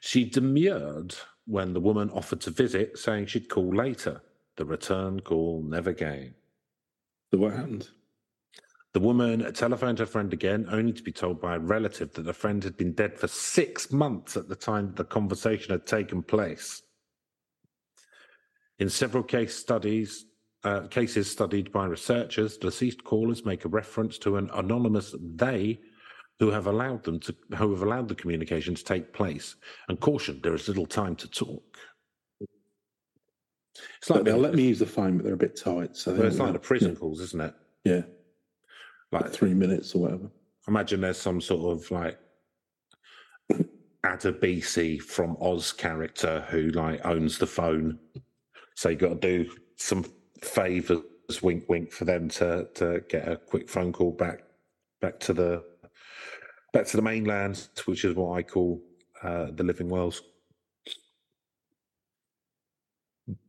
Speaker 2: She demurred when the woman offered to visit, saying she'd call later. The return call never came.
Speaker 3: So what happened?
Speaker 2: The woman telephoned her friend again, only to be told by a relative that the friend had been dead for six months at the time the conversation had taken place. In several case studies, uh, cases studied by researchers, deceased callers make a reference to an anonymous they who have allowed them to who have allowed the communication to take place and cautioned there is little time to talk. It's like
Speaker 3: they'll let me use the phone, but they're a bit tight. So
Speaker 2: well, it's like the prison calls, isn't it?
Speaker 3: Yeah,
Speaker 2: Like
Speaker 3: like three minutes or whatever.
Speaker 2: imagine there's some sort of like Adebisi from Oz character who like owns the phone. So you got to do some favors, wink, wink, for them to to get a quick phone call back back to the back to the mainland, which is what I call uh, the living worlds.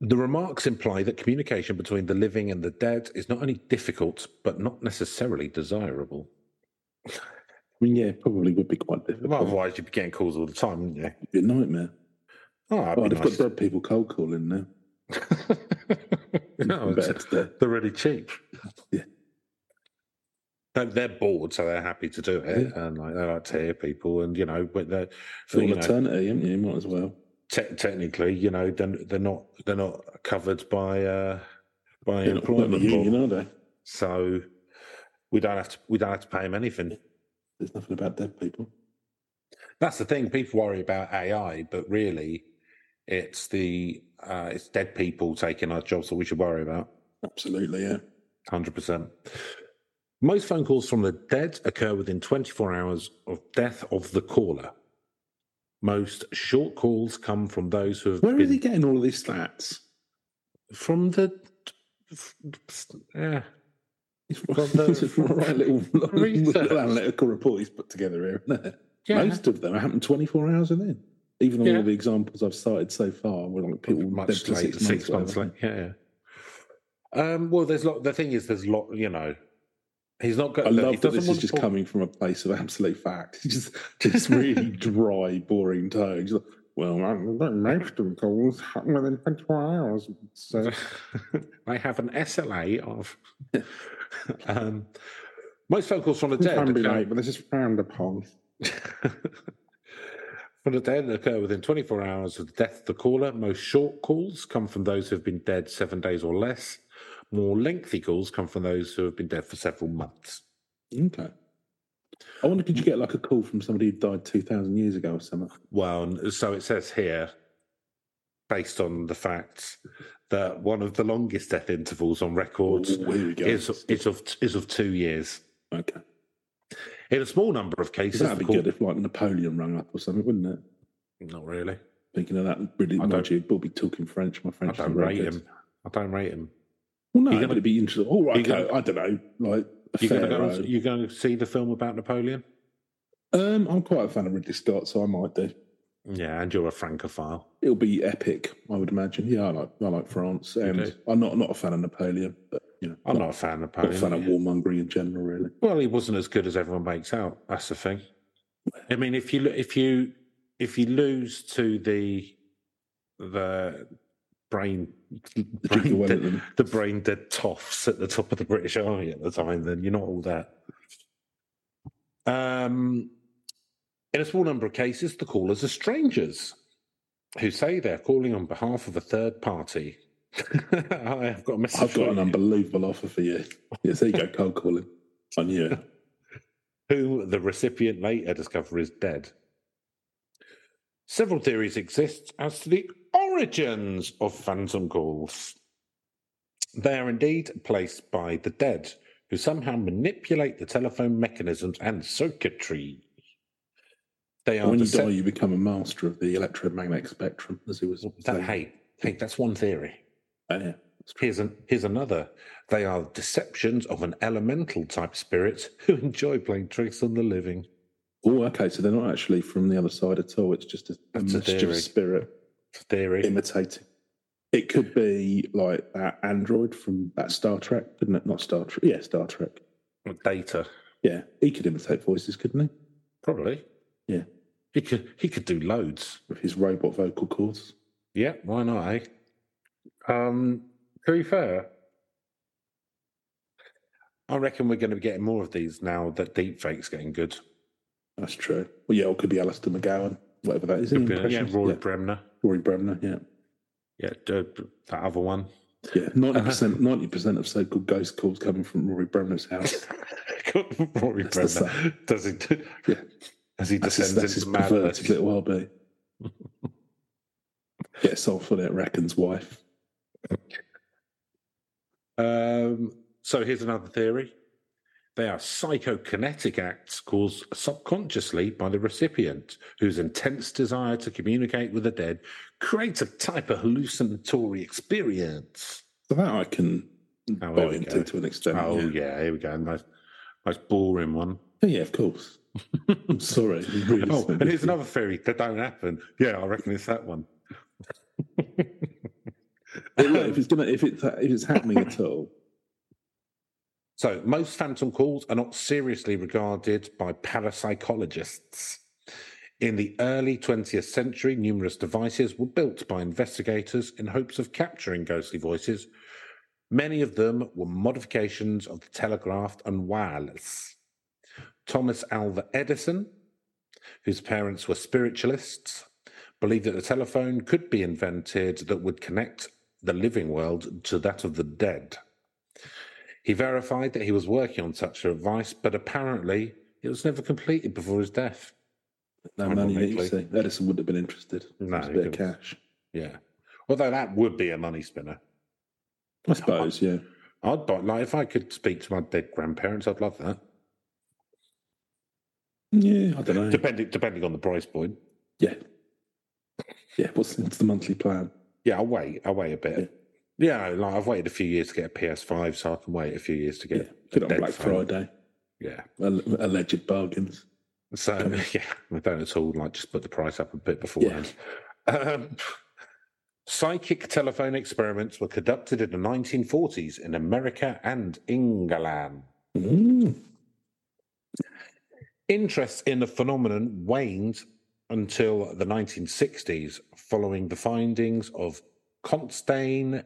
Speaker 2: The remarks imply that communication between the living and the dead is not only difficult, but not necessarily desirable.
Speaker 3: I mean, yeah, it probably would be quite difficult.
Speaker 2: Well, otherwise, you'd be getting calls all the time, wouldn't you?
Speaker 3: It'd be a nightmare.
Speaker 2: Oh,
Speaker 3: they've
Speaker 2: nice.
Speaker 3: got dead people cold calling now.
Speaker 2: no,
Speaker 3: to-
Speaker 2: they're really cheap.
Speaker 3: Yeah.
Speaker 2: They're, they're bored, so they're happy to do it, and like they like to hear people, and you know, but they're
Speaker 3: For
Speaker 2: you
Speaker 3: all
Speaker 2: know,
Speaker 3: eternity, you? Might as well.
Speaker 2: te- technically, you know, they're, they're not they're not covered by uh by
Speaker 3: They're
Speaker 2: employment law,
Speaker 3: union, are they?
Speaker 2: so we don't have to we don't have to pay them anything.
Speaker 3: There's nothing about dead people.
Speaker 2: That's the thing. People worry about AI, but really, it's the uh, it's dead people taking our jobs that we should worry about.
Speaker 3: Absolutely, yeah.
Speaker 2: Hundred percent. Most phone calls from the dead occur within 24 hours of death of the caller. Most short calls come from those who have
Speaker 3: Where are they getting all of these stats?
Speaker 2: from the yeah. From the-
Speaker 3: from right little, analytical report he's put together here.
Speaker 2: Yeah.
Speaker 3: Most of them happen 24 hours then. Even
Speaker 2: Yeah.
Speaker 3: all the examples I've cited so far were like people dead
Speaker 2: much
Speaker 3: for
Speaker 2: late,
Speaker 3: six,
Speaker 2: six months, late. Yeah, yeah. Um, well, there's lot. The thing is, there's a lot. You know, he's not got.
Speaker 3: I
Speaker 2: look, he
Speaker 3: love that this is just
Speaker 2: to-
Speaker 3: coming from a place of absolute fact. Just, just really dry, boring tone. Just like, well, most of the calls happen within 24 hours. So,
Speaker 2: I have an SLA of. um, most phone calls from the
Speaker 3: it
Speaker 2: dead.
Speaker 3: can be
Speaker 2: occur-
Speaker 3: late, but this is frowned upon.
Speaker 2: From the dead occur within 24 hours of the death of the caller. Most short calls come from those who have been dead seven days or less. More lengthy calls come from those who have been dead for several months.
Speaker 3: Okay. I wonder, could you get like a call from somebody who died 2,000 years ago or something?
Speaker 2: Well, so it says here based on the fact that one of the longest death intervals on record
Speaker 3: Oh, here we go.
Speaker 2: is, is of is of two years.
Speaker 3: Okay.
Speaker 2: In a small number of cases,
Speaker 3: That'd be
Speaker 2: court-
Speaker 3: good if like Napoleon rang up or something, wouldn't it?
Speaker 2: not really.
Speaker 3: Thinking of that, really,
Speaker 2: I don't-
Speaker 3: mind you, we'll be talking French. My French. I don't
Speaker 2: rate
Speaker 3: good.
Speaker 2: him. I don't rate him.
Speaker 3: Well, no,
Speaker 2: You're gonna-
Speaker 3: it'd be interesting. All right,
Speaker 2: you're
Speaker 3: okay,
Speaker 2: gonna-
Speaker 3: I don't know, like
Speaker 2: You're going to
Speaker 3: Pharaoh.
Speaker 2: go. You're going to see the film about Napoleon.
Speaker 3: Um, I'm quite a fan of Ridley Scott, so I might do.
Speaker 2: Yeah, and you're a francophile.
Speaker 3: It'll be epic, I would imagine. Yeah, I like I like France, and? I'm not not a fan of Napoleon, but you know,
Speaker 2: I'm
Speaker 3: not,
Speaker 2: not a fan of
Speaker 3: not a fan of warmongering in general, really.
Speaker 2: Well, he wasn't as good as everyone makes out. That's the thing. I mean, if you if you if you lose to the the brain
Speaker 3: The
Speaker 2: brain dead, the brain dead toffs at the top of the British Army at the time, then you're not all that. Um, in a small number of cases, the callers are strangers who say they're calling on behalf of a third party. I have got a message.
Speaker 3: I've got an
Speaker 2: you.
Speaker 3: unbelievable offer for you. Yes, there you go, cold calling. Knew it.
Speaker 2: who the recipient later discover is dead. Several theories exist as to the origins of phantom calls. They are indeed placed by the dead, who somehow manipulate the telephone mechanisms and circuitry. They are
Speaker 3: when you die, you become a master of the electromagnetic spectrum, as he was
Speaker 2: that, hey, hey, that's one theory.
Speaker 3: Oh, yeah.
Speaker 2: Here's, an, here's another. They are deceptions of an elemental type spirit who enjoy playing tricks on the living.
Speaker 3: Oh, okay. So they're not actually from the other side at all. It's just a, a mischievous spirit
Speaker 2: Theory.
Speaker 3: imitating. It could be like that android from that Star Trek, couldn't it? Not Star Trek. Yeah, Star Trek.
Speaker 2: Data.
Speaker 3: Yeah, he could imitate voices, couldn't he?
Speaker 2: Probably.
Speaker 3: Yeah.
Speaker 2: He could he could do loads.
Speaker 3: With his robot vocal cords.
Speaker 2: Yeah, why not, eh? Um to be fair, I reckon we're going to be getting more of these now that deepfake's getting good.
Speaker 3: That's true. Well, yeah, it could be Alistair McGowan, whatever that is.
Speaker 2: Could be- yeah, Rory
Speaker 3: yeah.
Speaker 2: Bremner.
Speaker 3: Rory Bremner. Yeah,
Speaker 2: Yeah, that other one.
Speaker 3: yeah. Ninety percent, ninety percent of so-called ghost calls coming from Rory Bremner's house.
Speaker 2: Rory
Speaker 3: That's
Speaker 2: Bremner. Does he?
Speaker 3: Yeah.
Speaker 2: As he
Speaker 3: That's his,
Speaker 2: descends
Speaker 3: that's his
Speaker 2: into madness.
Speaker 3: perverted little hobby. Get sold for it, reckons wife.
Speaker 2: Um, so here's another theory. They are psychokinetic acts caused subconsciously by the recipient, whose intense desire to communicate with the dead creates a type of hallucinatory experience.
Speaker 3: So that I can
Speaker 2: Oh,
Speaker 3: buy into to an extent.
Speaker 2: Oh,
Speaker 3: yeah.
Speaker 2: yeah, here we go. Nice, nice boring one.
Speaker 3: Yeah, yeah, of course. I'm sorry. Really
Speaker 2: Oh,
Speaker 3: sorry.
Speaker 2: and here's another theory that don't happen. Yeah, I reckon it's that one.
Speaker 3: If it's gonna, if it's if it's happening at all,
Speaker 2: So, most phantom calls are not seriously regarded by parapsychologists. In the early 20th century, numerous devices were built by investigators in hopes of capturing ghostly voices. Many of them were modifications of the telegraph and wireless. Thomas Alva Edison, whose parents were spiritualists, believed that the telephone could be invented that would connect the living world to that of the dead. He verified that he was working on such a device, but apparently it was never completed before his death.
Speaker 3: no money to. Edison wouldn't have been interested.
Speaker 2: No,
Speaker 3: a bit of cash.
Speaker 2: Yeah. Although that would be a money spinner.
Speaker 3: I suppose. Yeah.
Speaker 2: I'd buy, like, if I could speak to my dead grandparents, I'd love that.
Speaker 3: Yeah. I don't know.
Speaker 2: Depending, depending on the price point.
Speaker 3: Yeah. Yeah. What's, what's the monthly plan?
Speaker 2: Yeah, I'll wait. I'll wait a bit. Yeah, like I've waited a few years to get a PS5, so I can wait a few years to get
Speaker 3: Get
Speaker 2: a
Speaker 3: on Black
Speaker 2: phone.
Speaker 3: Friday.
Speaker 2: Yeah.
Speaker 3: Alleged bargains.
Speaker 2: So yeah, I don't at all like just put the price up a bit beforehand. Um, psychic telephone experiments were conducted in the 1940s in America and England.
Speaker 3: Mm.
Speaker 2: Interest in the phenomenon waned until the 1960s, following the findings of Constantine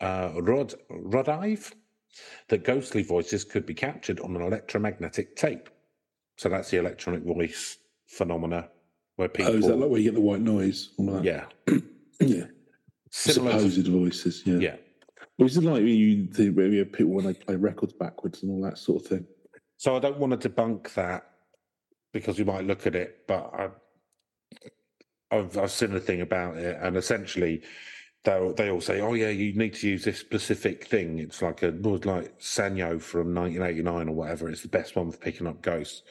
Speaker 2: uh, Rod Raudive that ghostly voices could be captured on an electromagnetic tape. So that's the electronic voice phenomena where people,
Speaker 3: Oh, is that like where you get the white noise?
Speaker 2: Yeah,
Speaker 3: Yeah.
Speaker 2: similar. to-
Speaker 3: Supposed voices. Yeah.
Speaker 2: yeah.
Speaker 3: Well, is it like when you the where you people when they play records backwards and all that sort of thing?
Speaker 2: So I don't want to debunk that because we might look at it, but I, I've, I've seen a thing about it, and essentially, they they all say, "Oh yeah, you need to use this specific thing." It's like a like Sanyo from 1989 or whatever. It's the best one for picking up ghosts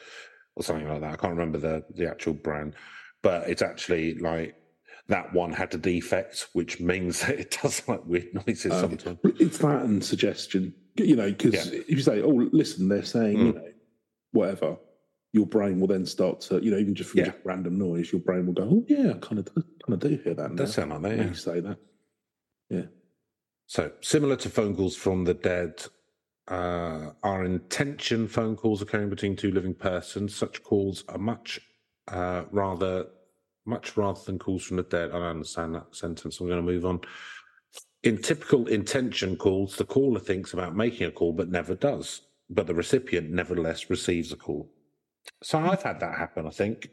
Speaker 2: or something like that. I can't remember the the actual brand, but it's actually like that one had a defect, which means that it does like weird noises
Speaker 3: Um,
Speaker 2: sometimes.
Speaker 3: It's that and suggestion, you know, because
Speaker 2: Yeah.
Speaker 3: if you say, "Oh, listen," they're saying, you
Speaker 2: Mm.
Speaker 3: know, whatever, your brain will then start to, you know, even just from
Speaker 2: Yeah.
Speaker 3: just random noise, your brain will go, "Oh, yeah, I kind of, kind of do hear that." Now.
Speaker 2: does sound like that. Yeah.
Speaker 3: you say that. Yeah.
Speaker 2: So, similar to phone calls from the dead, uh, are intention phone calls occurring between two living persons. Such calls are much uh, rather, much rather than calls from the dead. I don't understand that sentence. I'm going to move on. In typical intention calls, the caller thinks about making a call but never does, but the recipient nevertheless receives a call. So I've had that happen. I think,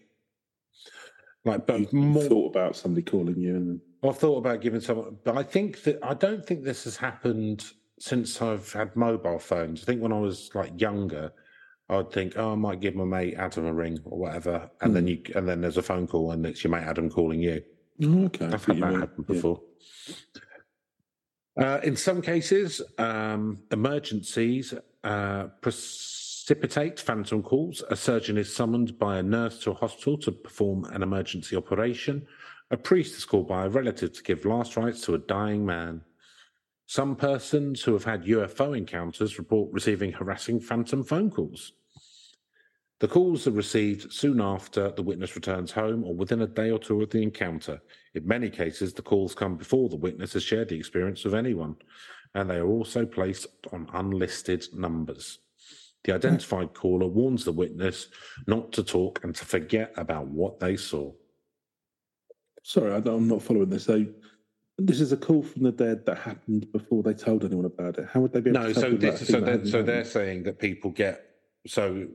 Speaker 2: like, but
Speaker 3: You
Speaker 2: more
Speaker 3: thought about somebody calling you, and
Speaker 2: I've thought about giving someone, but I think that I don't think this has happened since I've had mobile phones. I think when I was like younger, I'd think, oh, I might give my mate Adam a ring or whatever, and then you, and then there's a phone call, and it's your mate Adam calling you.
Speaker 3: oh, okay,
Speaker 2: I've had that happen
Speaker 3: yeah.
Speaker 2: before. Uh, in some cases, um, emergencies uh, precipitate phantom calls. A surgeon is summoned by a nurse to a hospital to perform an emergency operation. A priest is called by a relative to give last rites to a dying man. Some persons who have had UFO encounters report receiving harassing phantom phone calls. The calls are received soon after the witness returns home or within a day or two of the encounter. In many cases, the calls come before the witness has shared the experience with anyone, and they are also placed on unlisted numbers. The identified caller warns the witness not to talk and to forget about what they saw.
Speaker 3: Sorry, I I'm not following this. So, this is a call from the dead that happened before they told anyone about it. How would they be able
Speaker 2: No,
Speaker 3: to
Speaker 2: so this, so they're, so they're saying that people get so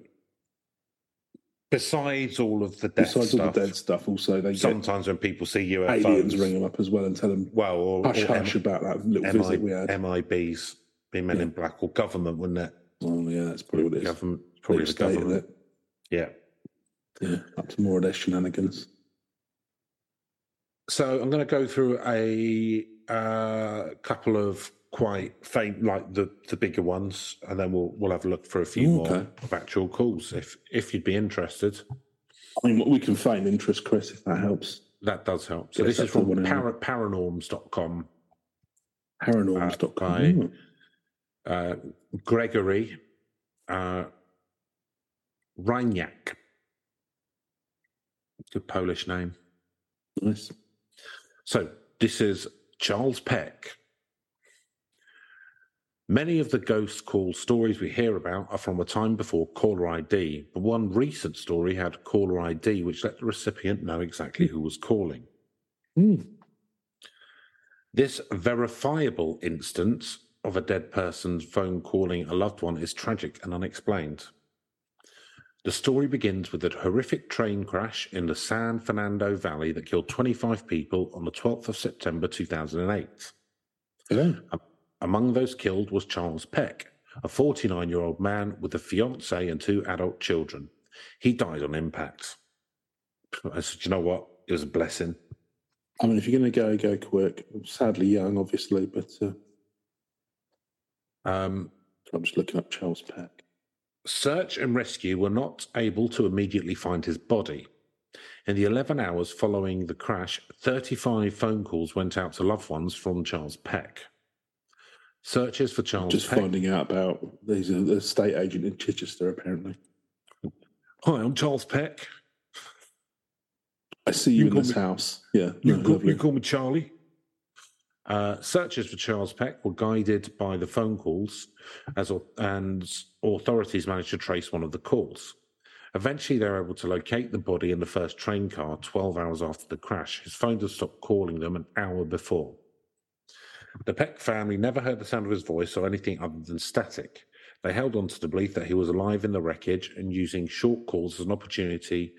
Speaker 2: besides all of the death
Speaker 3: Besides all
Speaker 2: stuff.
Speaker 3: the dead stuff, also they
Speaker 2: sometimes when people see UFOs,
Speaker 3: aliens ring them up as well and tell them
Speaker 2: well, or,
Speaker 3: hush
Speaker 2: or
Speaker 3: hush about that little
Speaker 2: M-
Speaker 3: visit we had.
Speaker 2: MIBs, be men in black, or government, wouldn't it?
Speaker 3: Oh yeah, that's probably what it is.
Speaker 2: Government, probably the government. Yeah.
Speaker 3: Yeah, up to more of their shenanigans.
Speaker 2: So I'm going to go through a uh, couple of quite faint, like the the bigger ones, and then we'll we'll have a look for a few more of actual calls if if you'd be interested.
Speaker 3: I mean, we can feign interest, Chris, if that helps.
Speaker 2: That does help. So
Speaker 3: Yes,
Speaker 2: this is from
Speaker 3: the one I
Speaker 2: para, paranorms.com.
Speaker 3: Paranorms.com.
Speaker 2: Uh, by-
Speaker 3: Oh,
Speaker 2: Uh, Gregory uh, Rajniak. Good Polish name.
Speaker 3: nice.
Speaker 2: So this is Charles Peck. Many of the ghost call stories we hear about are from a time before caller ID, but one recent story had caller ID, which let the recipient know exactly who was calling.
Speaker 3: Hmm.
Speaker 2: This verifiable instance of a dead person's phone calling a loved one is tragic and unexplained. The story begins with a horrific train crash in the San Fernando Valley that killed 25 people on the 12th of September 2008.
Speaker 3: Hello.
Speaker 2: Among those killed was Charles Peck, a 49 year old man with a fiance and two adult children. He died on impact. I said, you know what? It was a blessing.
Speaker 3: I mean, if you're going to go, go quick. Sadly young, obviously, but uh,
Speaker 2: Um,
Speaker 3: I'm just looking up Charles Peck.
Speaker 2: Search and rescue were not able to immediately find his body. In the 11 hours following the crash, 35 phone calls went out to loved ones from Charles Peck. Searches for Charles
Speaker 3: Just
Speaker 2: Peck.
Speaker 3: finding out about he's a, a state agent in Chichester, apparently.
Speaker 2: Hi, I'm Charles Peck.
Speaker 3: I see
Speaker 2: You
Speaker 3: you, in this
Speaker 2: me-
Speaker 3: house. Yeah,
Speaker 2: You,
Speaker 3: no,
Speaker 2: call, you call me Charlie. Uh, searches for Charles Peck were guided by the phone calls, as and authorities managed to trace one of the calls. Eventually, they were able to locate the body in the first train car 12 hours after the crash. His phone had stopped calling them an hour before. The Peck family never heard the sound of his voice or anything other than static. They held on to the belief that he was alive in the wreckage and using short calls as an opportunity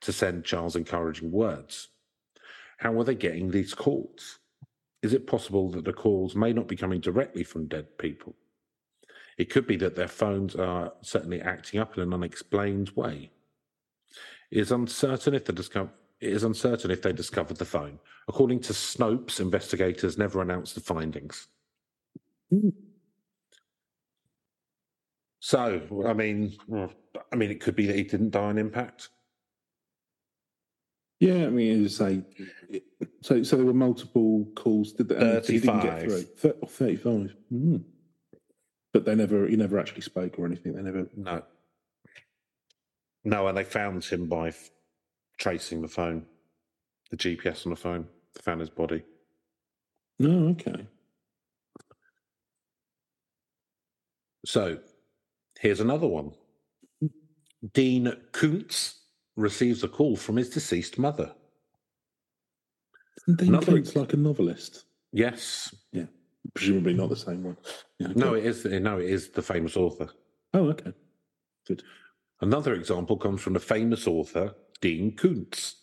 Speaker 2: to send Charles encouraging words. How were they getting these calls? Is it possible that the calls may not be coming directly from dead people? It could be that their phones are certainly acting up in an unexplained way. It is uncertain if the disco- it is uncertain if they discovered the phone. According to Snopes, investigators never announced the findings.
Speaker 3: Hmm.
Speaker 2: So, I mean, I mean, it could be that he didn't die on impact.
Speaker 3: Yeah, I mean, as I say, it- so so there were multiple calls. Did they, and he didn't get
Speaker 2: 35.
Speaker 3: through? Thir- oh, Thirty-five. Mm. But they never, he never actually spoke or anything. They never.
Speaker 2: No. No, and they found him by f- tracing the phone, the GPS on the phone. They found his body.
Speaker 3: No, okay.
Speaker 2: So, here's another one. Dean Koontz receives a call from his deceased mother.
Speaker 3: Isn't Dean
Speaker 2: Another-
Speaker 3: Koontz like a novelist?
Speaker 2: Yes. Yeah.
Speaker 3: Presumably not the same one. Yeah,
Speaker 2: No, it is. No, it is the famous author.
Speaker 3: Oh, okay. Good.
Speaker 2: Another example comes from the famous author Dean Koontz.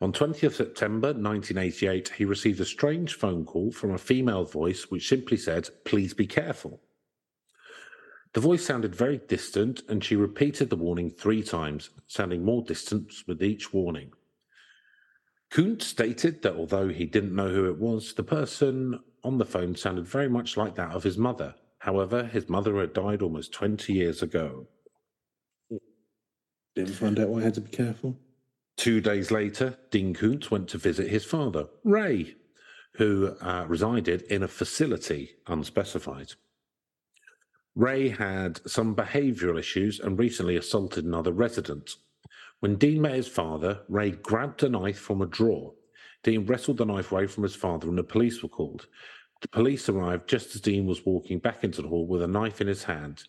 Speaker 2: On 20th September 1988, he received a strange phone call from a female voice which simply said, Please be careful. The voice sounded very distant, and she repeated the warning three times, sounding more distant with each warning. Koontz stated that although he didn't know who it was, the person on the phone sounded very much like that of his mother. However, his mother had died almost 20 years ago.
Speaker 3: Didn't find out why I had to be careful.
Speaker 2: Two days later, Dean Koontz went to visit his father, Ray, who uh, resided in a facility unspecified. Ray had some behavioral issues and recently assaulted another resident. When Dean met his father, Ray grabbed a knife from a drawer. Dean wrestled the knife away from his father and the police were called. The police arrived just as Dean was walking back into the hall with a knife in his hand.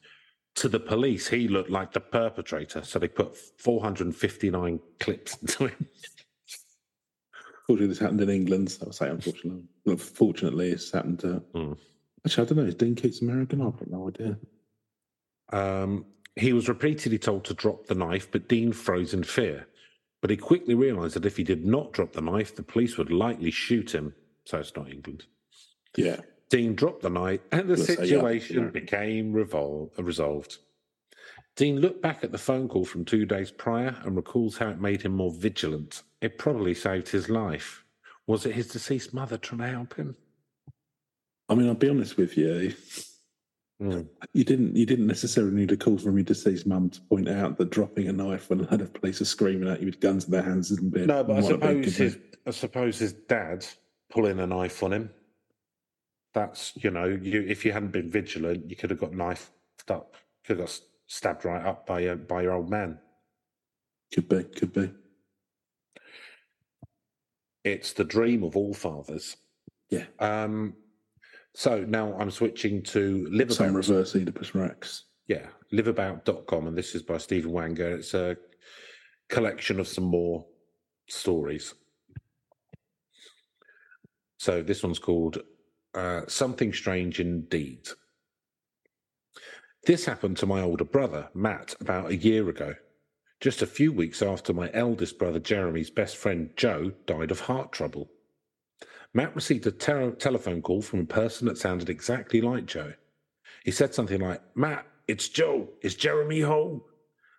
Speaker 2: To the police, he looked like the perpetrator, so they put 459 clips into him.
Speaker 3: Fortunately, this happened in England. So I say unfortunately. Fortunately, it's happened to.
Speaker 2: Mm.
Speaker 3: Actually, I don't know. Is Dean Koontz American? I've got no idea.
Speaker 2: Um, he was repeatedly told to drop the knife, but Dean froze in fear. But he quickly realised that if he did not drop the knife, the police would likely shoot him. So it's not England.
Speaker 3: Yeah.
Speaker 2: Dean dropped the knife, and the
Speaker 3: Let's say,
Speaker 2: situation
Speaker 3: yeah.
Speaker 2: became revol- resolved. Dean looked back at the phone call from two days prior and recalls how it made him more vigilant. It probably saved his life. Was it his deceased mother trying to help him?
Speaker 3: I mean, I'll be honest with you.
Speaker 2: Mm.
Speaker 3: You didn't. You didn't necessarily need a call from your deceased mum to point out that dropping a knife when a load of police are screaming at you with guns in their hands isn't bit.
Speaker 2: No, but I
Speaker 3: might have been
Speaker 2: suppose his I suppose his dad pulling a knife on him. That's you know, you if you hadn't been vigilant, you could have got knifed up, could have got stabbed right up by your by your old man.
Speaker 3: Could be. Could be.
Speaker 2: It's the dream of all fathers.
Speaker 3: Yeah.
Speaker 2: Um. So now I'm switching to live
Speaker 3: Some reverse Oedipus Rex.
Speaker 2: Yeah, liveabout.com, and this is by Stephen Wagner. It's a collection of some more stories. So this one's called uh, Something Strange Indeed. This happened to my older brother, Matt, about a year ago. Just a few weeks after my eldest brother Jeremy's best friend Joe died of heart trouble. Matt received a ter- telephone call from a person that sounded exactly like Joe. He said something like, Matt, it's Joe. Is Jeremy home?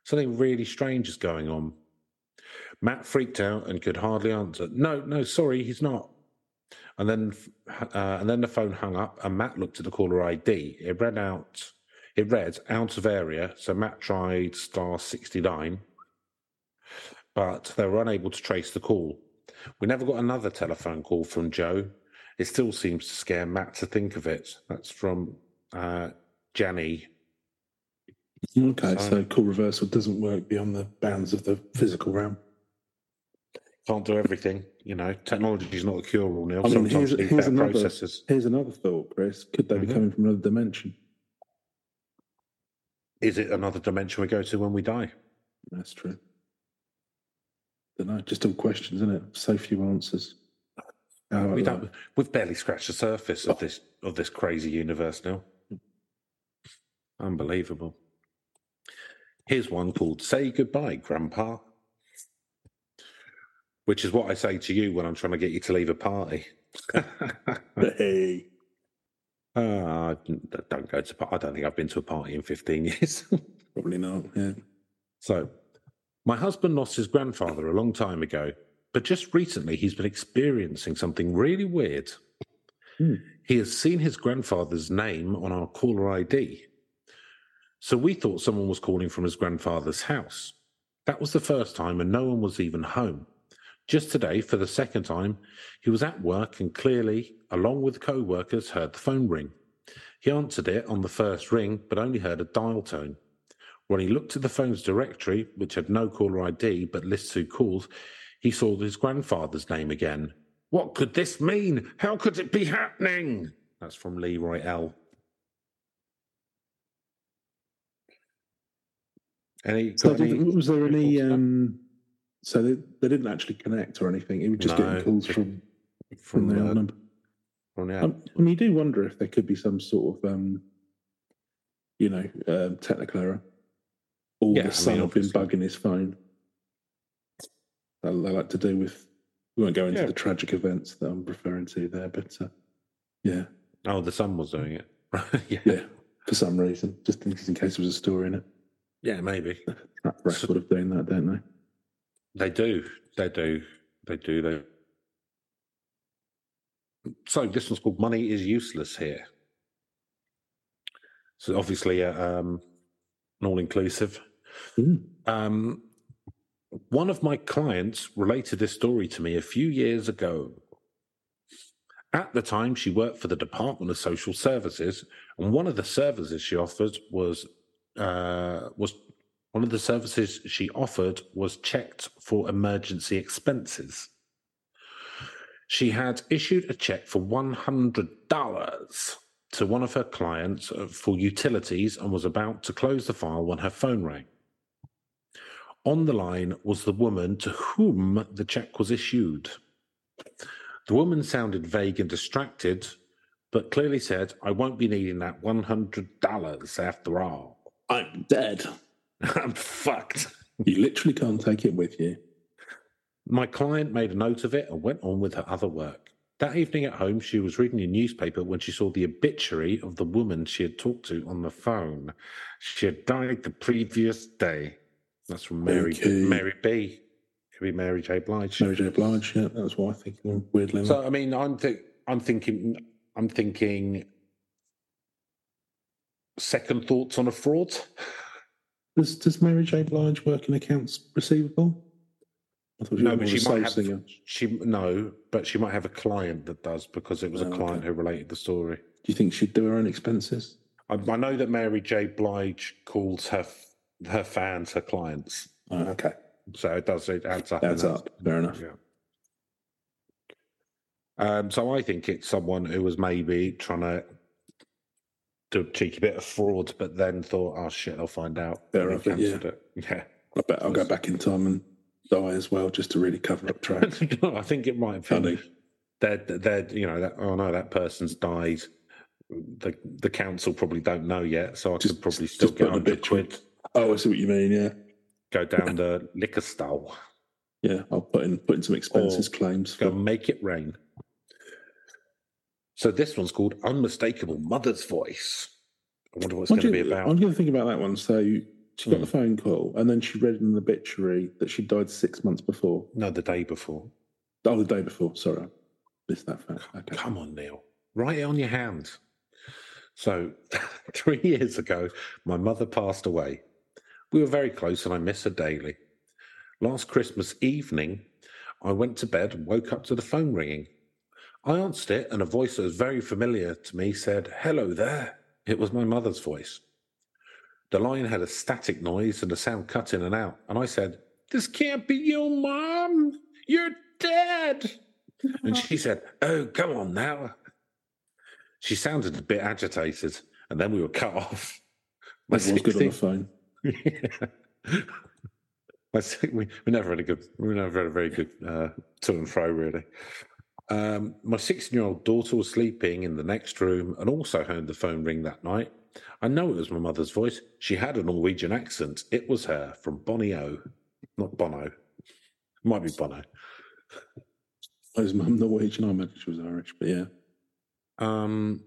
Speaker 2: Something really strange is going on. Matt freaked out and could hardly answer. No, no, sorry, he's not. And then, uh, and then the phone hung up, and Matt looked at the caller ID. It read out, it read out of area. So Matt tried star sixty nine, but they were unable to trace the call. We never got another telephone call from Joe. It still seems to scare Matt to think of it. That's from uh, Janny.
Speaker 3: Okay,
Speaker 2: So-
Speaker 3: so call reversal doesn't work beyond the bounds of the physical realm.
Speaker 2: Can't do everything, you know. Technology is not a cure all, Neil.
Speaker 3: I mean,
Speaker 2: Sometimes
Speaker 3: here's, here's another.
Speaker 2: processes.
Speaker 3: Here's another thought, Chris. Could they be
Speaker 2: Mhm.
Speaker 3: coming from another dimension?
Speaker 2: Is it another dimension we go to when we die?
Speaker 3: That's true. Don't know. Just all questions, isn't it? So few answers. How
Speaker 2: we don't, we've barely scratched the surface of this of this crazy universe now. Unbelievable. Here's one called "Say Goodbye, Grandpa," which is what I say to you when I'm trying to get you to leave a party.
Speaker 3: Hey.
Speaker 2: Ah, I don't go to. par- I don't think I've been to a party in 15 years.
Speaker 3: Probably not. Yeah.
Speaker 2: So, My husband lost his grandfather a long time ago, but just recently he's been experiencing something really weird.
Speaker 3: Hmm.
Speaker 2: He has seen his grandfather's name on our caller ID. So we thought someone was calling from his grandfather's house. That was the first time, and no one was even home. Just today, for the second time, he was at work and clearly, along with co workers, heard the phone ring. He answered it on the first ring, but only heard a dial tone. When he looked at the phone's directory, which had no caller ID but lists who called, he saw his grandfather's name again. What could this mean? How could it be happening? That's from Leroy L. Any,
Speaker 3: So
Speaker 2: any-
Speaker 3: was there any?
Speaker 2: thoughts on that?
Speaker 3: Um, so they, they didn't actually connect or anything. He was just
Speaker 2: No,
Speaker 3: getting calls from
Speaker 2: from
Speaker 3: from the number.
Speaker 2: from the
Speaker 3: Um, and you do wonder if there could be some sort of, um, you know, um, technical error. Or
Speaker 2: Yeah, I
Speaker 3: the son
Speaker 2: mean,
Speaker 3: have been bugging his phone. They, they like to do with. We won't go into
Speaker 2: Yeah.
Speaker 3: the tragic events that I'm referring to there, but uh, yeah,
Speaker 2: Oh, the son was doing it. yeah.
Speaker 3: yeah, for some reason, just in, just in case there was a story in it.
Speaker 2: Yeah, maybe.
Speaker 3: Track record of doing that, don't they?
Speaker 2: They do. They do. They do. They. So this one's called "Money is Useless" here. So obviously, uh, um, an all-inclusive.
Speaker 3: Mm.
Speaker 2: Um, one of my clients related this story to me a few years ago. At the time, she worked for the Department of Social Services, and one of the services she offered was uh, was one of the services she offered was checked for emergency expenses. She had issued a check for one hundred dollars to one of her clients uh, for utilities and was about to close the file when her phone rang. On the line was the woman to whom the check was issued. The woman sounded vague and distracted, but clearly said, I won't be needing that $100 after all.
Speaker 3: I'm dead.
Speaker 2: I'm fucked.
Speaker 3: You literally can't take it with you.
Speaker 2: My client made a note of it and went on with her other work. That evening at home, she was reading a newspaper when she saw the obituary of the woman she had talked to on the phone. She had died the previous day. That's from Mary
Speaker 3: Okay.
Speaker 2: Mary B. Could be Mary J. Blige.
Speaker 3: Mary J. Blige, yeah, that's what I think. Weirdly.
Speaker 2: So I mean, I'm think I'm thinking I'm thinking second thoughts on a fraud.
Speaker 3: does does Mary J. Blige work in accounts receivable? I thought
Speaker 2: No, but she might have
Speaker 3: singer.
Speaker 2: she no, but she might have a client that does because it was a
Speaker 3: Oh,
Speaker 2: client
Speaker 3: okay.
Speaker 2: who related the story.
Speaker 3: Do you think she'd do her own expenses?
Speaker 2: I, I know that Mary J. Blige calls her her fans her clients,
Speaker 3: Oh, okay,
Speaker 2: so it does it adds up.
Speaker 3: adds up. Fair enough.
Speaker 2: Yeah. Um, so I think it's someone who was maybe trying to do a cheeky bit of fraud, but then thought, "Oh shit, I'll find out."
Speaker 3: Fair enough, yeah.
Speaker 2: it. Yeah.
Speaker 3: I bet I'll go back in time and die as well, just to really cover up tracks.
Speaker 2: I think it might have been
Speaker 3: Funny.
Speaker 2: that that you know that oh no that person's died. The the council probably don't know yet, so I
Speaker 3: Just-
Speaker 2: could probably still get hundred quid.
Speaker 3: Oh, I see what you mean. Yeah,
Speaker 2: Go down the liquor stall,
Speaker 3: yeah. I'll put in put in some expenses claims.
Speaker 2: go
Speaker 3: For,
Speaker 2: make it rain. So this one's called "Unmistakable Mother's Voice." I wonder what it's going to be about.
Speaker 3: I'm going to think about that one. So she got
Speaker 2: Hmm.
Speaker 3: the phone call, and then she read in an obituary that she died six months before.
Speaker 2: No, the day before.
Speaker 3: Oh, the day before. Sorry, I missed that fact. Okay.
Speaker 2: Come on, Neil. Write it on your hand. So, three years ago, my mother passed away. We were very close and I miss her daily. Last Christmas evening, I went to bed and woke up to the phone ringing. I answered it, and a voice that was very familiar to me said, Hello there. It was my mother's voice. The line had a static noise and the sound cut in and out. And I said, This can't be you, Mom. You're dead. And she said, Oh, come on now. She sounded a bit agitated, and then we were cut off. My
Speaker 3: That was good on the phone.
Speaker 2: Yeah. I think we, we never had a good, we never had a very good uh, to and fro, really. Um, my 16 year old daughter was sleeping in the next room and also heard the phone ring that night. I know it was my mother's voice. She had a Norwegian accent. It was her from Bonnie O, not Bono. Might be Bono.
Speaker 3: His mum Norwegian. I imagine she was Irish, but yeah.
Speaker 2: Um,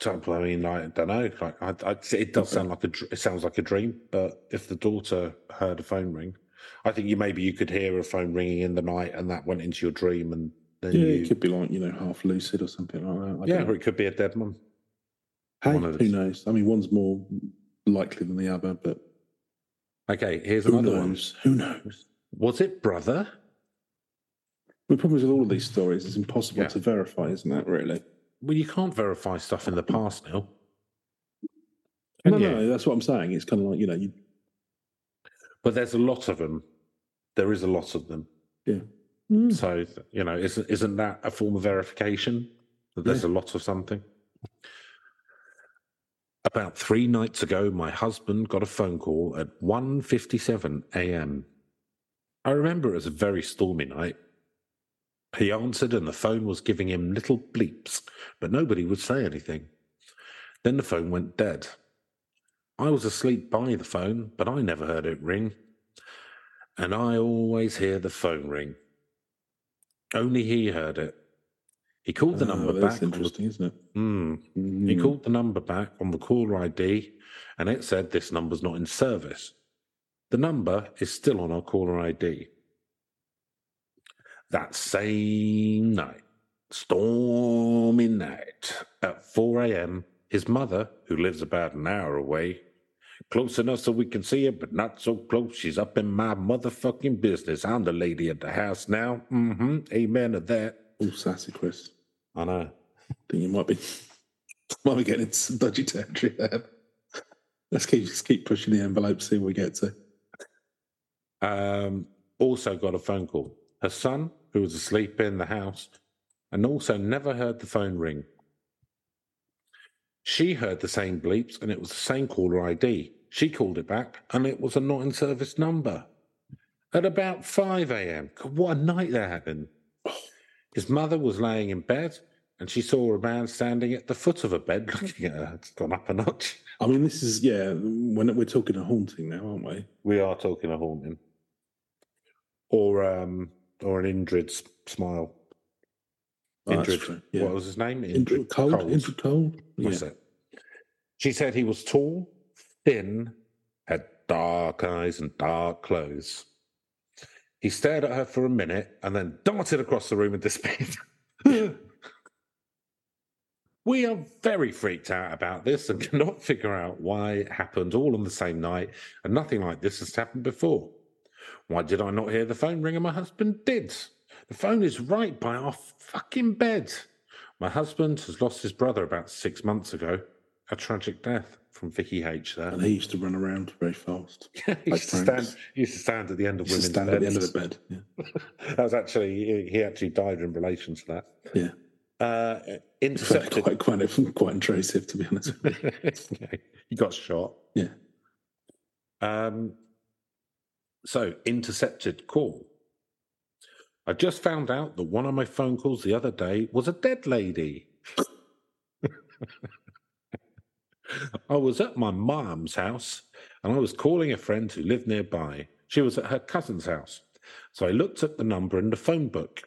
Speaker 2: So, I mean, I don't know. Like, I, I, it does sound like a. It sounds like a dream. But if the daughter heard a phone ring, I think you maybe you could hear a phone ringing in the night, and that went into your dream, and then
Speaker 3: Yeah,
Speaker 2: you.
Speaker 3: it could be like you know half lucid or something like that. I
Speaker 2: yeah,
Speaker 3: don't
Speaker 2: or
Speaker 3: know.
Speaker 2: it could be a dead mum.
Speaker 3: Hey, who knows? I mean, one's more likely than the other, but
Speaker 2: Okay, here's
Speaker 3: who
Speaker 2: another one.
Speaker 3: Who knows?
Speaker 2: Was it brother?
Speaker 3: The problem is with all of these stories, it's impossible
Speaker 2: Yeah.
Speaker 3: to verify, isn't that really?
Speaker 2: Well, you can't verify stuff in the past now.
Speaker 3: No,
Speaker 2: you?
Speaker 3: no, that's what I'm saying. It's kind of like you know, you,
Speaker 2: But there's a lot of them. There is a lot of them.
Speaker 3: yeah. Mm. Mm.
Speaker 2: So you know, isn't isn't that a form of verification that there's a lot of something? About three nights ago, my husband got a phone call at 1.57 a.m. I remember it was a very stormy night. He answered, and the phone was giving him little bleeps, but nobody would say anything. Then the phone went dead. I was asleep by the phone, but I never heard it ring. And I always hear the phone ring. Only he heard it. He called the
Speaker 3: Oh,
Speaker 2: number back. the-
Speaker 3: interesting, isn't it?
Speaker 2: Hmm. He
Speaker 3: Mm.
Speaker 2: called the number back on the caller ID and it said this number's not in service. The number is still on our caller ID. That same night, stormy night, at 4 a.m., his mother, who lives about an hour away, close enough so we can see her, but not so close, she's up in my motherfucking business. I'm the lady at the house now. Mm-hmm. Amen to that.
Speaker 3: Oh, sassy Chris.
Speaker 2: I know.
Speaker 3: I think you might be might be getting into some dodgy territory there. Let's keep just keep pushing the envelope, see what we get to.
Speaker 2: um, also got a phone call. Her son, who was asleep in the house, and also never heard the phone ring. She heard the same bleeps, and it was the same caller ID. She called it back, and it was a not in service number. At about 5 a.m. What a night they're having. His mother was laying in bed, and she saw a man standing at the foot of a bed looking at her. It's gone up a notch.
Speaker 3: I mean, this is yeah. When we're talking a haunting now, aren't we?
Speaker 2: We are talking a haunting, or um, or an Indrid smile.
Speaker 3: Oh,
Speaker 2: Indrid,
Speaker 3: yeah.
Speaker 2: what was his name?
Speaker 3: Indrid cold,
Speaker 2: Coles.
Speaker 3: Indrid cold. Yeah.
Speaker 2: That's it. She said he was tall, thin, had dark eyes and dark clothes. He stared at her for a minute and then darted across the room and disappeared. we are very freaked out about this and cannot figure out why it happened all on the same night and nothing like this has happened before. Why did I not hear the phone ring and my husband did? The phone is right by our fucking bed. My husband has lost his brother about six months ago. A tragic death from Vicky H. There.
Speaker 3: And he used to run around very fast.
Speaker 2: he,
Speaker 3: like
Speaker 2: used to stand, he used to stand at the end of
Speaker 3: He used to
Speaker 2: women's
Speaker 3: stand at the end of the bed. Yeah.
Speaker 2: That was actually he, actually died in relation to that.
Speaker 3: Yeah.
Speaker 2: Uh, intercepted.
Speaker 3: quite, quite, quite intrusive, to be honest. okay.
Speaker 2: he got shot.
Speaker 3: Yeah.
Speaker 2: Um, so, intercepted call. I just found out that one of my phone calls the other day was a dead lady. I was at my mom's house and I was calling a friend who lived nearby. She was at her cousin's house. So I looked at the number in the phone book.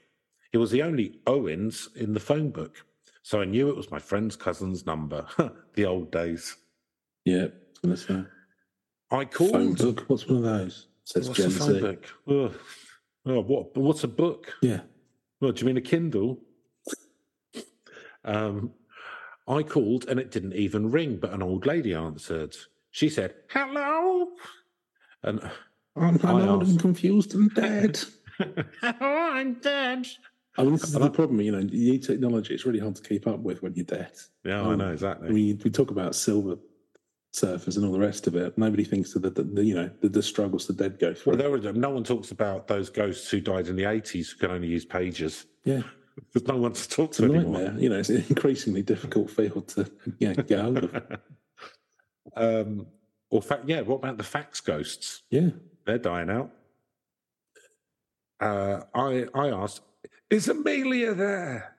Speaker 2: It was the only Owens in the phone book. So I knew it was my friend's cousin's number. the old days.
Speaker 3: Yeah. I was.
Speaker 2: I called.
Speaker 3: Phone book. What's one of those? Says
Speaker 2: What's
Speaker 3: Gen
Speaker 2: a phone
Speaker 3: Z.
Speaker 2: book? Ugh. Oh, what? What's a book?
Speaker 3: Yeah.
Speaker 2: Well, do you mean a Kindle? Um, I called and it didn't even ring, but an old lady answered. She said, "Hello," and
Speaker 3: I'm,
Speaker 2: I
Speaker 3: I'm old and confused and dead.
Speaker 2: "Hello, I'm dead."
Speaker 3: I mean, this is the problem. You know, new technology. It's really hard to keep up with when you're dead.
Speaker 2: Yeah, I
Speaker 3: Um,
Speaker 2: know exactly.
Speaker 3: I mean, we talk about silver surfers and all the rest of it. Nobody thinks of the, the, the you know the, the struggles the dead go through.
Speaker 2: well, there was, no one talks about those ghosts who died in the eighties who can only use pages.
Speaker 3: yeah,
Speaker 2: There's no one to talk to anymore.
Speaker 3: nightmare. You know, it's an increasingly difficult field to yeah, get hold of.
Speaker 2: um, or fact, yeah. What about the fax ghosts?
Speaker 3: Yeah,
Speaker 2: They're dying out. Uh, I I asked, "Is Amelia there?"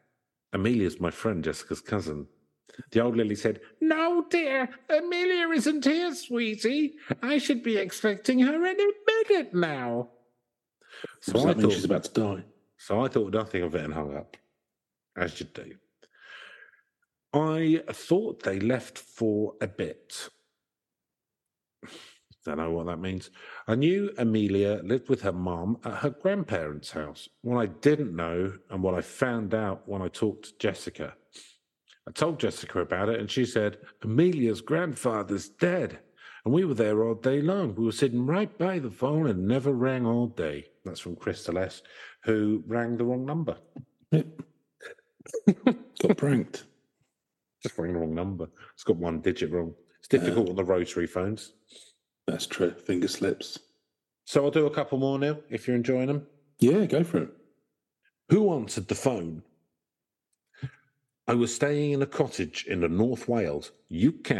Speaker 2: Amelia's my friend Jessica's cousin. The old lady said, "No, dear, Amelia isn't here, sweetie. I should be expecting her any minute now." So I thought,
Speaker 3: she's about to die?
Speaker 2: So I thought nothing of it and hung up, as you do. I thought they left for a bit. Don't know what that means. I knew Amelia lived with her mum at her grandparents' house. What I didn't know and what I found out when I talked to Jessica. I told Jessica about it and she said, Amelia's grandfather's dead. And we were there all day long. We were sitting right by the phone and never rang all day. That's from Crystal S, who rang the wrong number.
Speaker 3: Got pranked.
Speaker 2: Just rang the wrong number. It's got one digit wrong. It's difficult on the rotary phones.
Speaker 3: That's true. Finger slips.
Speaker 2: So I'll do a couple more now if you're enjoying them.
Speaker 3: Yeah, go for it.
Speaker 2: Who answered the phone? I was staying in a cottage in the North Wales, UK,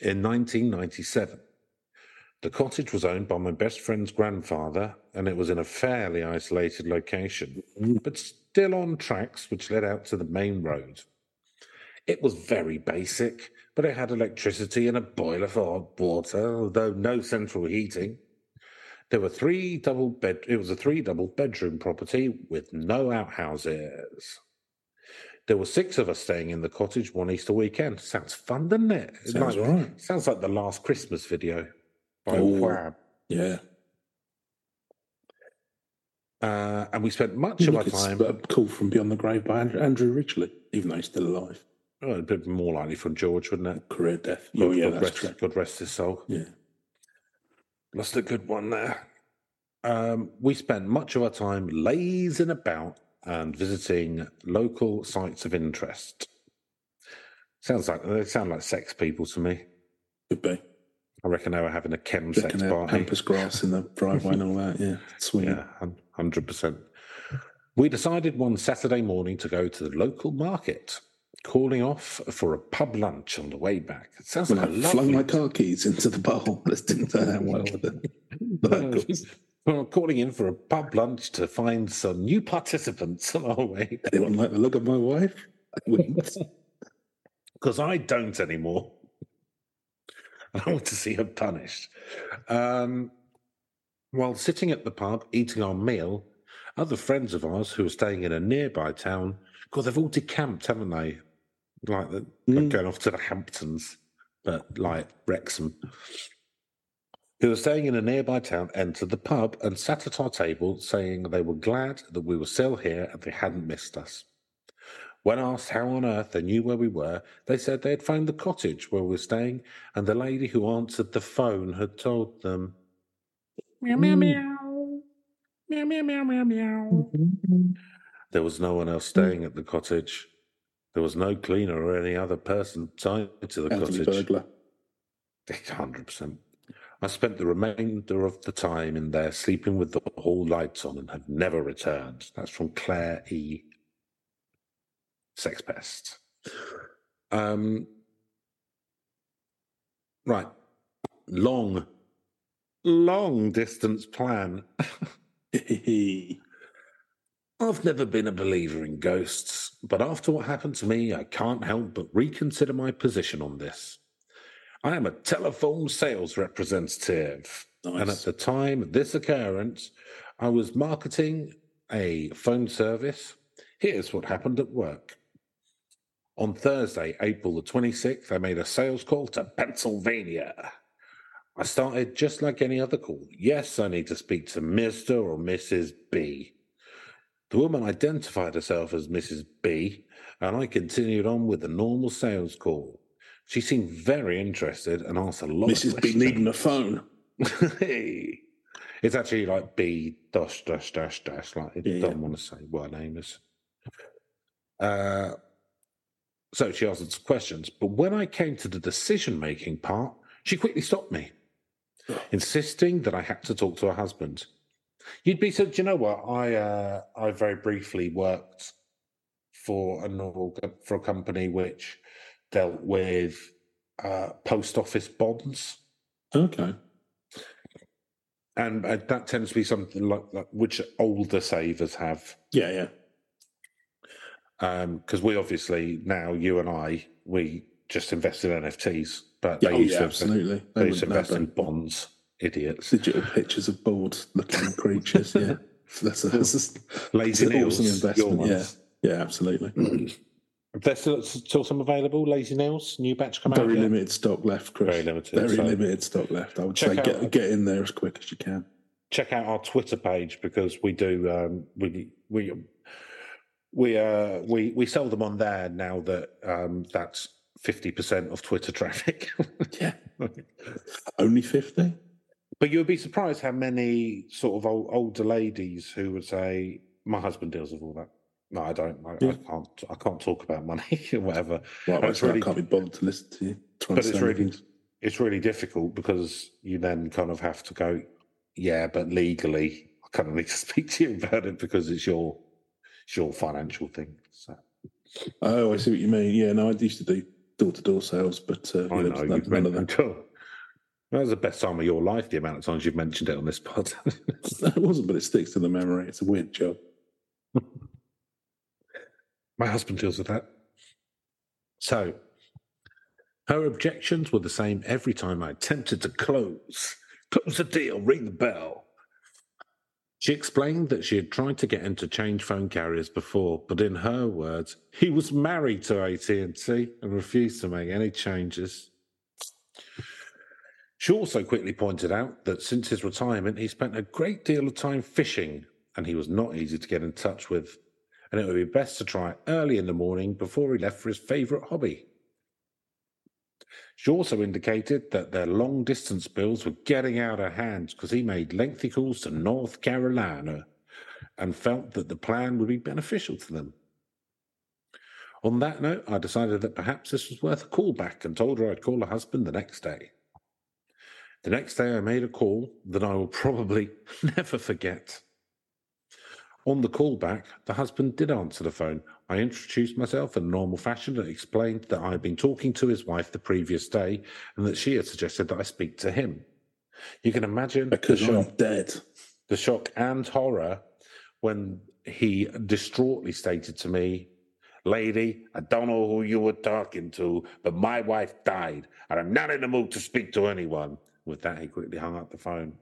Speaker 2: in 1997. The cottage was owned by my best friend's grandfather, and it was in a fairly isolated location, mm. but still on tracks which led out to the main road. It was very basic, but it had electricity and a boiler for hot water, although no central heating. There were three double bed. It was a three double bedroom property with no outhouses. There were six of us staying in the cottage one Easter weekend. Sounds fun, doesn't it?
Speaker 3: Sounds
Speaker 2: like,
Speaker 3: right.
Speaker 2: Sounds like the last Christmas video by
Speaker 3: Oh.
Speaker 2: Wham.
Speaker 3: Yeah.
Speaker 2: Uh, and we spent much of our time.
Speaker 3: a call from Beyond the Grave by Andrew, Andrew Ridgeley, even though he's still alive.
Speaker 2: Oh, a bit more likely from George, wouldn't it?
Speaker 3: Career death.
Speaker 2: God,
Speaker 3: Oh, yeah,
Speaker 2: God
Speaker 3: that's
Speaker 2: rest. God rest his soul.
Speaker 3: Yeah.
Speaker 2: Lost a good one there. Um, we spent much of our time lazing about and visiting local sites of interest. Sounds like they sound like sex people to me.
Speaker 3: Could be.
Speaker 2: I reckon they were having a chem sex party.
Speaker 3: pampas grass in the driveway and all that. Yeah. Sweet.
Speaker 2: Yeah, hundred percent. We decided one Saturday morning to go to the local market, calling off for a pub lunch on the way back. It sounds like a
Speaker 3: I flung
Speaker 2: lovely
Speaker 3: my car keys into the bowl, this didn't turn out well with it. Locals.
Speaker 2: Well, calling in for a pub lunch to find some new participants on our way
Speaker 3: Anyone like the look of my wife? I
Speaker 2: because I don't anymore. I want to see her punished. Um, while sitting at the pub eating our meal, other friends of ours who were staying in a nearby town, God, they've all decamped, haven't they? Like the,
Speaker 3: Mm.
Speaker 2: going off to the Hamptons, but like Wrexham. Who were staying in a nearby town entered the pub and sat at our table, saying they were glad that we were still here and they hadn't missed us. When asked how on earth they knew where we were, they said they had phoned the cottage where we were staying, and the lady who answered the phone had told them. Meow, meow, meow. Meow, meow, meow, meow, meow. There was no one else hmm. staying at the cottage. There was no cleaner or any other person tied to the
Speaker 3: Elderly
Speaker 2: cottage.
Speaker 3: burglar.
Speaker 2: Hundred percent. I spent the remainder of the time in there sleeping with the hall lights on and have never returned. That's from Claire E. Sex pest. Um, right. Long, long distance plan. I've never been a believer in ghosts, but after what happened to me, I can't help but reconsider my position on this. I am a telephone sales representative, and at the time of this occurrence, I was marketing a phone service. Here's what happened at work. On Thursday, April the 26th, I made a sales call to Pennsylvania. I started just like any other call. Yes, I need to speak to Mr. or Mrs. B. The woman identified herself as Mrs. B, and I continued on with the normal sales call. She seemed very interested and asked a lot of
Speaker 3: Mrs. B needing a phone.
Speaker 2: hey. It's actually like B dash dash dash dash. Like, I
Speaker 3: Yeah,
Speaker 2: don't
Speaker 3: yeah.
Speaker 2: want to say what her name is. Uh, so she answered some questions, but when I came to the decision making part, she quickly stopped me, insisting that I had to talk to her husband. You'd be so. Do you know what? I uh, I very briefly worked for an org- for a company which dealt with uh, post office bonds
Speaker 3: Okay.
Speaker 2: and uh, that tends to be something like, like which older savers have
Speaker 3: Yeah, yeah.
Speaker 2: Because we obviously now you and i we just invest in nfts but
Speaker 3: Yeah,
Speaker 2: they
Speaker 3: oh,
Speaker 2: used
Speaker 3: yeah
Speaker 2: to
Speaker 3: absolutely.
Speaker 2: they used to invest in bonds idiots
Speaker 3: digital pictures of bored looking creatures. Yeah. That's a, that's a,
Speaker 2: lazy
Speaker 3: an awesome investment. Yeah. Yeah, absolutely.
Speaker 2: There's still, still some available. Lazy Nails, new batch come out.
Speaker 3: Very limited stock left, Chris.
Speaker 2: Very limited,
Speaker 3: Very
Speaker 2: so-
Speaker 3: limited stock left. I would say
Speaker 2: out-
Speaker 3: get get in there as quick as you can.
Speaker 2: check out our Twitter page because we do um, we we we uh we we sell them on there now that um that's fifty percent of Twitter traffic.
Speaker 3: Yeah. Only fifty.
Speaker 2: but you'd be surprised how many sort of old, older ladies who would say, "My husband deals with all that." No, I don't. I, I can't. I can't talk about money or whatever.
Speaker 3: Right,
Speaker 2: That's
Speaker 3: well,
Speaker 2: really-
Speaker 3: I can't be bothered to listen to you.
Speaker 2: But it's really-
Speaker 3: things.
Speaker 2: It's really difficult because you then kind of have to go, yeah, but legally, I kind of need to speak to you about it because it's your it's your financial thing. So
Speaker 3: Oh, I see what you mean. Yeah, no, I used to do door to door sales, but uh,
Speaker 2: I
Speaker 3: yeah,
Speaker 2: know
Speaker 3: none,
Speaker 2: you've
Speaker 3: none of that.
Speaker 2: That was the best time of your life. The amount of times you've mentioned it on this pod.
Speaker 3: it wasn't, but it sticks to the memory. It's a weird job.
Speaker 2: My husband deals with that. So, her objections were the same every time I attempted to close. Close the deal, ring the bell. She explained that she had tried to get him to change phone carriers before, but in her words, he was married to AT&T and refused to make any changes. She also quickly pointed out that since his retirement, he spent a great deal of time fishing, and he was not easy to get in touch with and it would be best to try early in the morning before he left for his favourite hobby. She also indicated that their long distance bills were getting out of hand because he made lengthy calls to North Carolina and felt that the plan would be beneficial to them. On that note, I decided that perhaps this was worth a call back and told her I'd call her husband the next day. The next day, I made a call that I will probably never forget. On the call back, the husband did answer the phone. I introduced myself in normal fashion and explained that I had been talking to his wife the previous day and that she had suggested that I speak to him. You can imagine
Speaker 3: Because
Speaker 2: the,
Speaker 3: I'm
Speaker 2: shock,
Speaker 3: dead.
Speaker 2: the shock and horror when he distraughtly stated to me, Lady, I don't know who you were talking to, but my wife died, and I'm not in the mood to speak to anyone. With that, he quickly hung up the phone.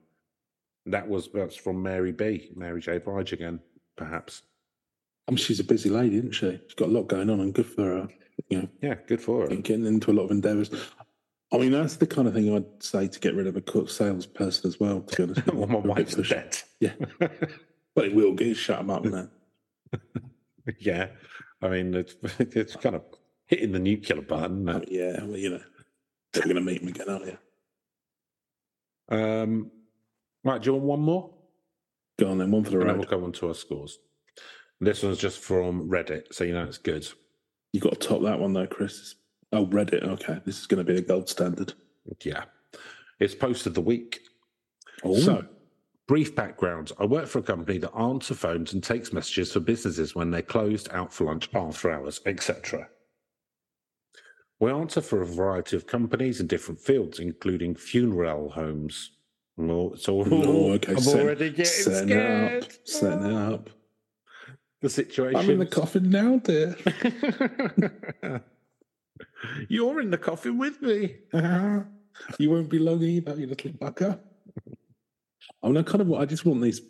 Speaker 2: That was that's from Mary B. Mary J. Blige again, perhaps.
Speaker 3: I mean, she's a busy lady, isn't she? She's got a lot going on, and good for her. You know,
Speaker 2: Yeah, good for her.
Speaker 3: getting into a lot of endeavours. I mean, that's the kind of thing I'd say to get rid of a salesperson as well. To be honest,
Speaker 2: well, my wife's dead.
Speaker 3: Yeah, but it will get shut them up now.
Speaker 2: yeah, I mean it's it's kind of hitting the nuclear button.
Speaker 3: Mean, yeah, well, you know, they're going to meet him again, aren't
Speaker 2: it? Um, right, do you want one more?
Speaker 3: Go on then, one for the
Speaker 2: And then
Speaker 3: road.
Speaker 2: we'll go on to our scores. This one's just from Reddit, so you know it's good.
Speaker 3: You got to top that one though, Chris. Oh, Reddit. Okay, this is going to be the gold standard.
Speaker 2: Yeah, it's post of the week.
Speaker 3: Oh,
Speaker 2: So, brief background. I work for a company that answers phones and takes messages for businesses when they're closed, out for lunch, after hours, etc. We answer for a variety of companies in different fields, including funeral homes. Well, so
Speaker 3: Oh, okay,
Speaker 2: I'm
Speaker 3: set-
Speaker 2: already getting
Speaker 3: setting it
Speaker 2: scared.
Speaker 3: up, setting it up.
Speaker 2: The situation.
Speaker 3: I'm in the coffin now, dear.
Speaker 2: You're in the coffin with me. Uh-huh.
Speaker 3: you won't be long either, you little bugger. I mean, I kind of, I just want these.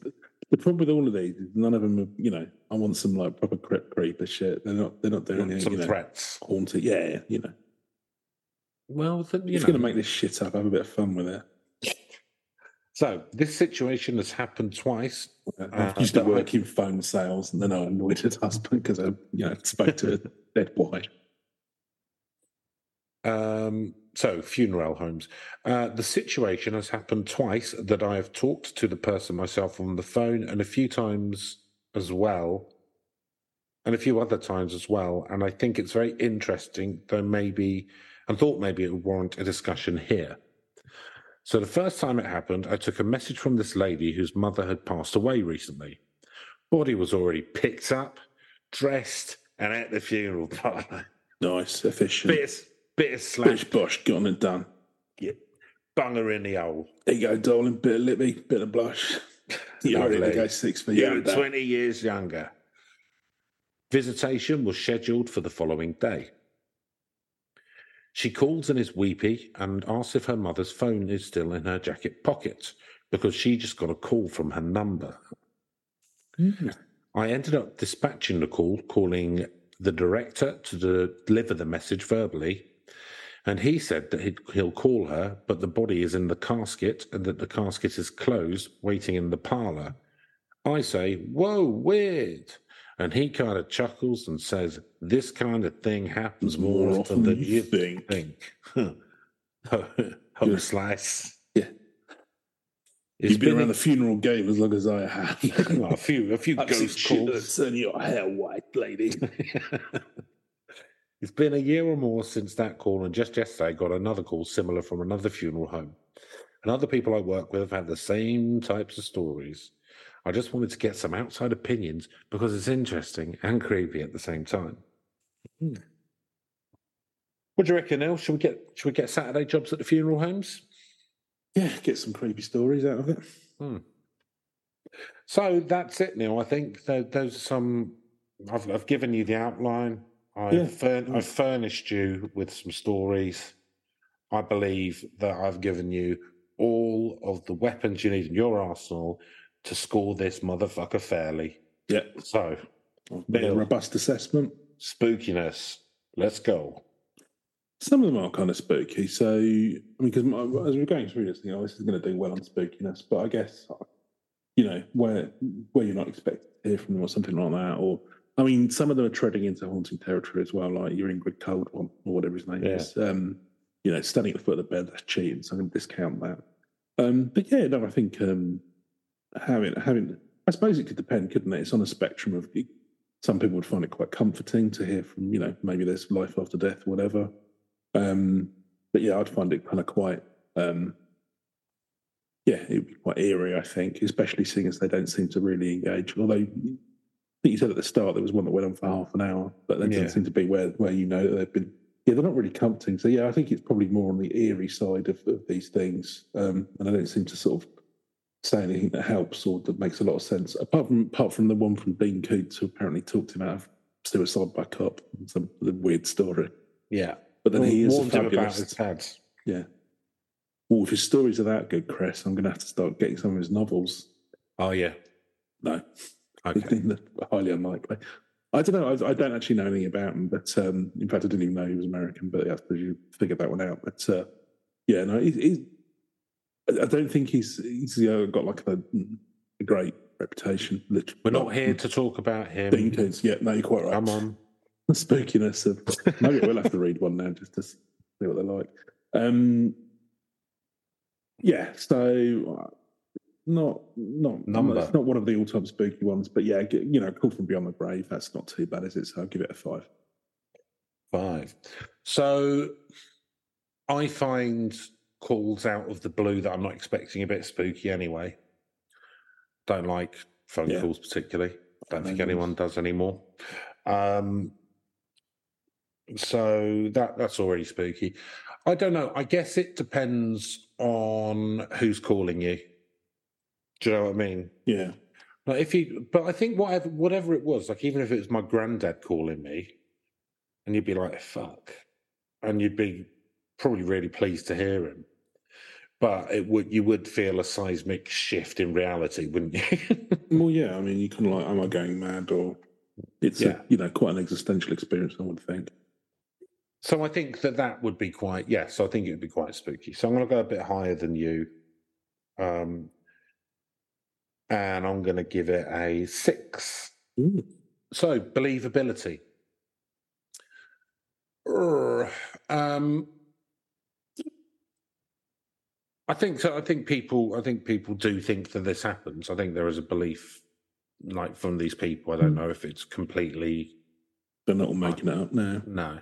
Speaker 3: The problem with all of these is none of them, are, you know, I want some like proper creep, creeper shit. They're not, they're not doing anything,
Speaker 2: Some
Speaker 3: you know,
Speaker 2: threats.
Speaker 3: haunted. Yeah, you know,
Speaker 2: Well, then, you
Speaker 3: if
Speaker 2: know.
Speaker 3: you're going to make this shit up, have a bit of fun with it.
Speaker 2: So this situation has happened twice.
Speaker 3: I
Speaker 2: Uh,
Speaker 3: used to
Speaker 2: but I-
Speaker 3: work in phone sales, and then I annoyed his husband because I, you know, spoke to a dead wife.
Speaker 2: Um, so funeral homes. Uh, the situation has happened twice that I have talked to the person myself on the phone, and a few times as well, and a few other times as well. And I think it's very interesting, though maybe, and thought maybe it would warrant a discussion here. So the first time it happened, I took a message from this lady whose mother had passed away recently. Body was already picked up, dressed, and at the funeral parlour.
Speaker 3: Nice, efficient.
Speaker 2: Bit of, bit of slack,
Speaker 3: Bish bosh, got it done.
Speaker 2: bunger in the hole.
Speaker 3: There you go, darling. Bit of lippy, bit of blush. You're ready to go six for you.
Speaker 2: 20 years younger. Visitation was scheduled for the following day. She calls and is weepy and asks if her mother's phone is still in her jacket pocket because she just got a call from her number. Hmm. I ended up dispatching the call, calling the director to de- deliver the message verbally. And he said that he'd, he'll call her, but the body is in the casket and that the casket is closed, waiting in the parlor. I say, Whoa, weird. And he kind of chuckles and says, This kind of thing happens more often than you think. think. Home slice.
Speaker 3: Yeah.
Speaker 2: It's
Speaker 3: You've been
Speaker 2: been
Speaker 3: around
Speaker 2: a,
Speaker 3: the funeral game as long as I have.
Speaker 2: well, a few, a few ghost calls.
Speaker 3: Turn your hair white, lady.
Speaker 2: it's been a year or more since that call, and just yesterday I got another call similar from another funeral home. And other people I work with have had the same types of stories. I just wanted to get some outside opinions because it's interesting and creepy at the same time.
Speaker 3: Hmm.
Speaker 2: What do you reckon, Neil? Should we get should we get Saturday jobs at the funeral homes?
Speaker 3: Yeah, get some creepy stories out of it.
Speaker 2: So that's it, Neil. I think tho- those are some. I've, I've given you the outline. I've,
Speaker 3: Yeah.
Speaker 2: furn- I've furnished you with some stories. I believe that I've given you all of the weapons you need in your arsenal to score this motherfucker fairly.
Speaker 3: Yeah.
Speaker 2: So,
Speaker 3: a
Speaker 2: Bill.
Speaker 3: robust assessment.
Speaker 2: spookiness. Let's go.
Speaker 3: Some of them are kind of spooky. So, I mean, because as we're going through this, you know, this is going to do well on spookiness. But I guess, you know, where where you're not expected to hear from them or something like that, or I mean, some of them are treading into haunting territory as well, like your Ingrid Cold one or whatever his name
Speaker 2: Yeah.
Speaker 3: is. Um, you know, standing at the foot of the bed, that's cheating. So I'm going to discount that. Um, but yeah, no, I think um, having having, I suppose it could depend, couldn't it? It's on a spectrum of. Some people would find it quite comforting to hear from, you know, maybe there's life after death, or whatever. Um, but yeah, I'd find it kind of quite, um, yeah, it'd be quite eerie, I think, especially seeing as they don't seem to really engage. Although I think you said at the start there was one that went on for half an hour, but that
Speaker 2: Yeah.
Speaker 3: doesn't seem to be where, where you know that they've been. Yeah, they're not really comforting. So yeah, I think it's probably more on the eerie side of, of these things, um, and I don't seem to sort of say anything that helps or that makes a lot of sense. Apart from apart from the one from Dean Koontz, who apparently talked him out of suicide by cop, some the weird story.
Speaker 2: Yeah.
Speaker 3: But then he is a
Speaker 2: warned him about
Speaker 3: fabulous. Yeah. Well, if his stories are that good, Chris, I'm going to have to start getting some of his novels.
Speaker 2: Oh, yeah.
Speaker 3: No,
Speaker 2: Okay.
Speaker 3: highly unlikely. I don't know. I, I don't actually know anything about him, but um, in fact, I didn't even know he was American. But yeah, I suppose you figured that one out. But uh, yeah, no, he, he's. I don't think he's he's uh, got like a, a great reputation. Literally,
Speaker 2: We're not here to talk about him.
Speaker 3: Koontz. Yeah, no, you're quite right.
Speaker 2: Come on.
Speaker 3: the spookiness of maybe we'll have to read one now just to see what they're like. Um, yeah, so uh, not not
Speaker 2: Number.
Speaker 3: It's not one of the all-time spooky ones, but yeah, you know, Call from Beyond the Grave. That's not too bad, is it? So I'll give it a five.
Speaker 2: Five. So I find calls out of the blue that I'm not expecting a bit spooky anyway. Don't like phone
Speaker 3: Yeah.
Speaker 2: calls particularly. Don't think anyone does anymore. Um, so that that's already spooky. I don't know. I guess it depends on who's calling you. Do you know what I mean?
Speaker 3: Yeah,
Speaker 2: Like if you, but I think whatever whatever it was, like even if it was my granddad calling me, and you'd be like, "Fuck," and you'd be probably really pleased to hear him, but it would you would feel a seismic shift in reality, wouldn't you?
Speaker 3: well, yeah. I mean, you can like, am I going mad? Or it's
Speaker 2: Yeah.
Speaker 3: a, you know quite an existential experience. I would think.
Speaker 2: so I think that that would be quite yes. I think it would be quite spooky. So I'm going to go a bit higher than you, um, and I'm going to give it a six.
Speaker 3: Ooh.
Speaker 2: So believability. Um, I think so. I think people. I think people do think that this happens. I think there is a belief, like from these people. I don't
Speaker 3: Hmm.
Speaker 2: know if it's completely
Speaker 3: They're not making it up now.
Speaker 2: no,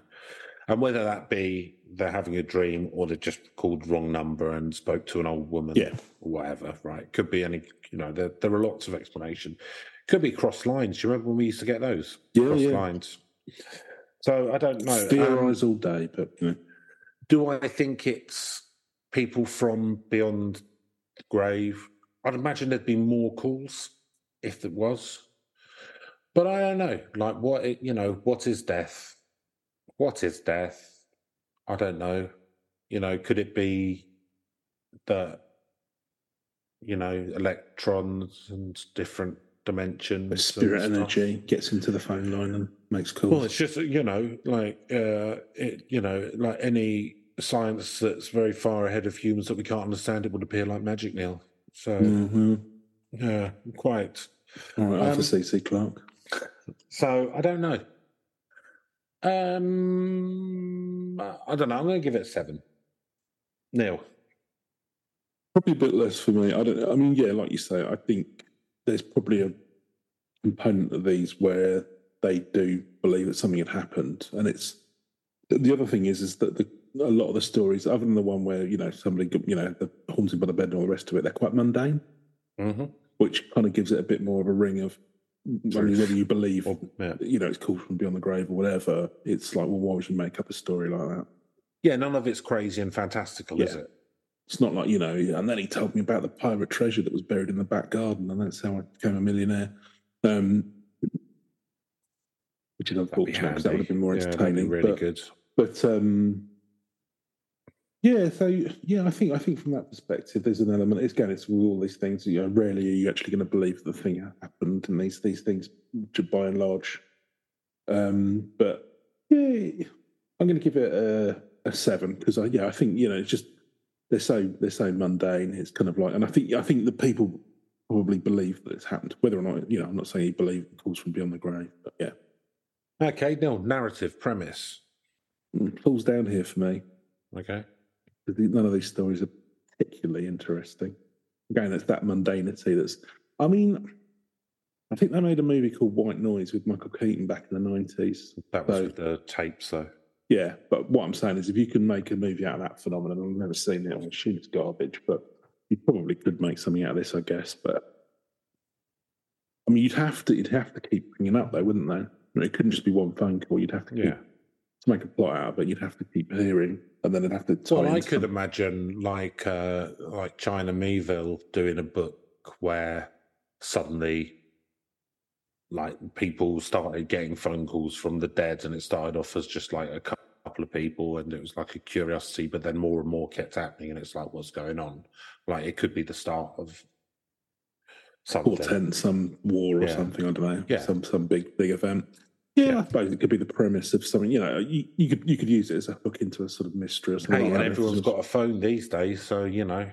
Speaker 2: and whether that be they're having a dream or they just called wrong number and spoke to an old woman
Speaker 3: Yeah.
Speaker 2: or whatever. Right? Could be any. You know, there there are lots of explanation. Could be cross lines. Do you remember when we used to get those?
Speaker 3: Yeah,
Speaker 2: cross
Speaker 3: yeah.
Speaker 2: lines. So I don't know. Um,
Speaker 3: Theorize all day, but you know,
Speaker 2: do I think it's people from beyond the grave? I'd imagine there'd be more calls if there was. But I don't know. Like what you know, what is death? What is death? I don't know. You know, could it be that you know, electrons and different dimensions and
Speaker 3: spirit energy gets into the phone line and makes calls.
Speaker 2: Well, it's just you know, like uh, it, you know, like any science that's very far ahead of humans that we can't understand, it would appear like magic, Neil. So
Speaker 3: hmm
Speaker 2: yeah, quite.
Speaker 3: All right, Arthur
Speaker 2: Um,
Speaker 3: C.C. Clarke.
Speaker 2: So I don't know. Um, I don't know. I'm going to give it a seven. Neil.
Speaker 3: Probably a bit less for me. I don't. I mean, yeah, like you say, I think there's probably a component of these where they do believe that something had happened, and it's the other thing is is that the, a lot of the stories, other than the one where you know somebody, you know, the haunted by the bed and all the rest of it, they're quite mundane,
Speaker 2: Mm-hmm.
Speaker 3: which kind of gives it a bit more of a ring of. Whether you believe,
Speaker 2: Well, yeah.
Speaker 3: you know, it's called from beyond the grave or whatever. It's like, well, why would you make up a story like that?
Speaker 2: yeah, none of it's crazy and fantastical, is it?
Speaker 3: It's not like, you know, and then he told me about the pirate treasure that was buried in the back garden, and that's how I became a millionaire. Um, which is unfortunate because that would have been more
Speaker 2: Yeah, that'd be
Speaker 3: entertaining.
Speaker 2: really
Speaker 3: but,
Speaker 2: good.
Speaker 3: but um, yeah, so yeah, I think I think from that perspective, there's an element. It's again, it's with all these things. You know, rarely are you actually going to believe the thing happened, and these these things, by and large. Um, but yeah, I'm going to give it a, a seven because I yeah, I think you know, it's just they're so they're so mundane. It's kind of like, and I think I think the people probably believe that it's happened, whether or not you know. I'm not saying you believe it calls from beyond the grave, but yeah,
Speaker 2: Okay, Neil. Narrative premise.
Speaker 3: it falls down here for me.
Speaker 2: Okay.
Speaker 3: None of these stories are particularly interesting. Again, it's that mundanity that's. I mean, I think they made a movie called White Noise with Michael Keaton back in the nineties.
Speaker 2: That was
Speaker 3: So-
Speaker 2: with the tapes, though.
Speaker 3: Yeah, but what I'm saying is, if you can make a movie out of that phenomenon, I've never seen it. I assume it's garbage, but you probably could make something out of this, I guess. But I mean, you'd have to, you'd have to keep bringing up, though, wouldn't they? I mean, it couldn't just be one phone call. You'd have to keep,
Speaker 2: Yeah.
Speaker 3: to make a plot out of it. You'd have to keep hearing, and then it'd have to.
Speaker 2: Well, I could
Speaker 3: some-
Speaker 2: imagine like uh, like China Miéville doing a book where suddenly like people started getting phone calls from the dead and it started off as just like a couple of people and it was like a curiosity but then more and more kept happening and it's like what's going on like it could be the start of something
Speaker 3: portend some war or
Speaker 2: Yeah.
Speaker 3: something. I don't know.
Speaker 2: Yeah.
Speaker 3: Some some big big event. Yeah. I suppose it could be the premise of something. You know, you, you could you could use it as a hook into a sort of mystery or something.
Speaker 2: hey,
Speaker 3: like
Speaker 2: and
Speaker 3: that.
Speaker 2: everyone's got a phone these days so you know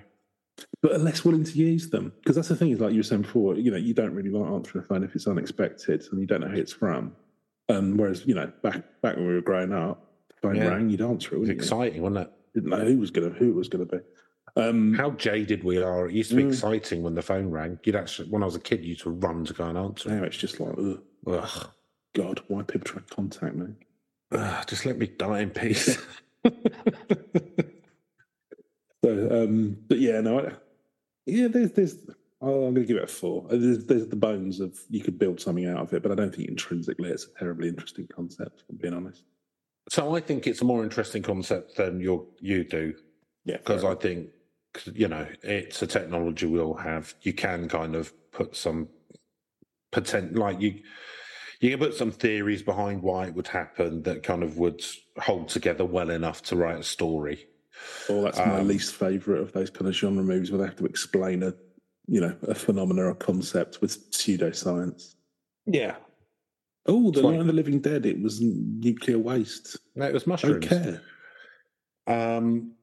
Speaker 3: but are less willing to use them because that's the thing. Is like you were saying before. You know, you don't really like answering the phone if it's unexpected and you don't know who it's from. Um, whereas you know, back back when we were growing up, the phone
Speaker 2: Yeah.
Speaker 3: rang, you'd answer it.
Speaker 2: it was exciting wasn't it
Speaker 3: Didn't know who was gonna who it was gonna be. Um,
Speaker 2: How jaded we are. It used to be
Speaker 3: Mm.
Speaker 2: exciting when the phone rang. You'd actually, when I was a kid, you used to run to go and answer.
Speaker 3: now it's just like, ugh,
Speaker 2: Ugh.
Speaker 3: God, why people try to contact me?
Speaker 2: Ugh, just let me die in peace.
Speaker 3: So, um, but yeah, no, I, yeah, there's, there's, oh, I'm going to give it a four. Uh, There's, there's the bones of you could build something out of it, but I don't think intrinsically it's a terribly interesting concept. If I'm being honest.
Speaker 2: so I think it's a more interesting concept than you you do
Speaker 3: Yeah,
Speaker 2: because I think, you know it's a technology we'll have. You can kind of put some potent like you. You can put some theories behind why it would happen that kind of would hold together well enough to write a story.
Speaker 3: Well, that's my
Speaker 2: Um,
Speaker 3: least favourite of those kind of genre movies where they have to explain a, you know, a phenomena or concept with pseudoscience.
Speaker 2: Yeah,
Speaker 3: Oh, the Night
Speaker 2: like-
Speaker 3: of the Living Dead. It was nuclear waste.
Speaker 2: no, it was mushrooms.
Speaker 3: care.
Speaker 2: Um,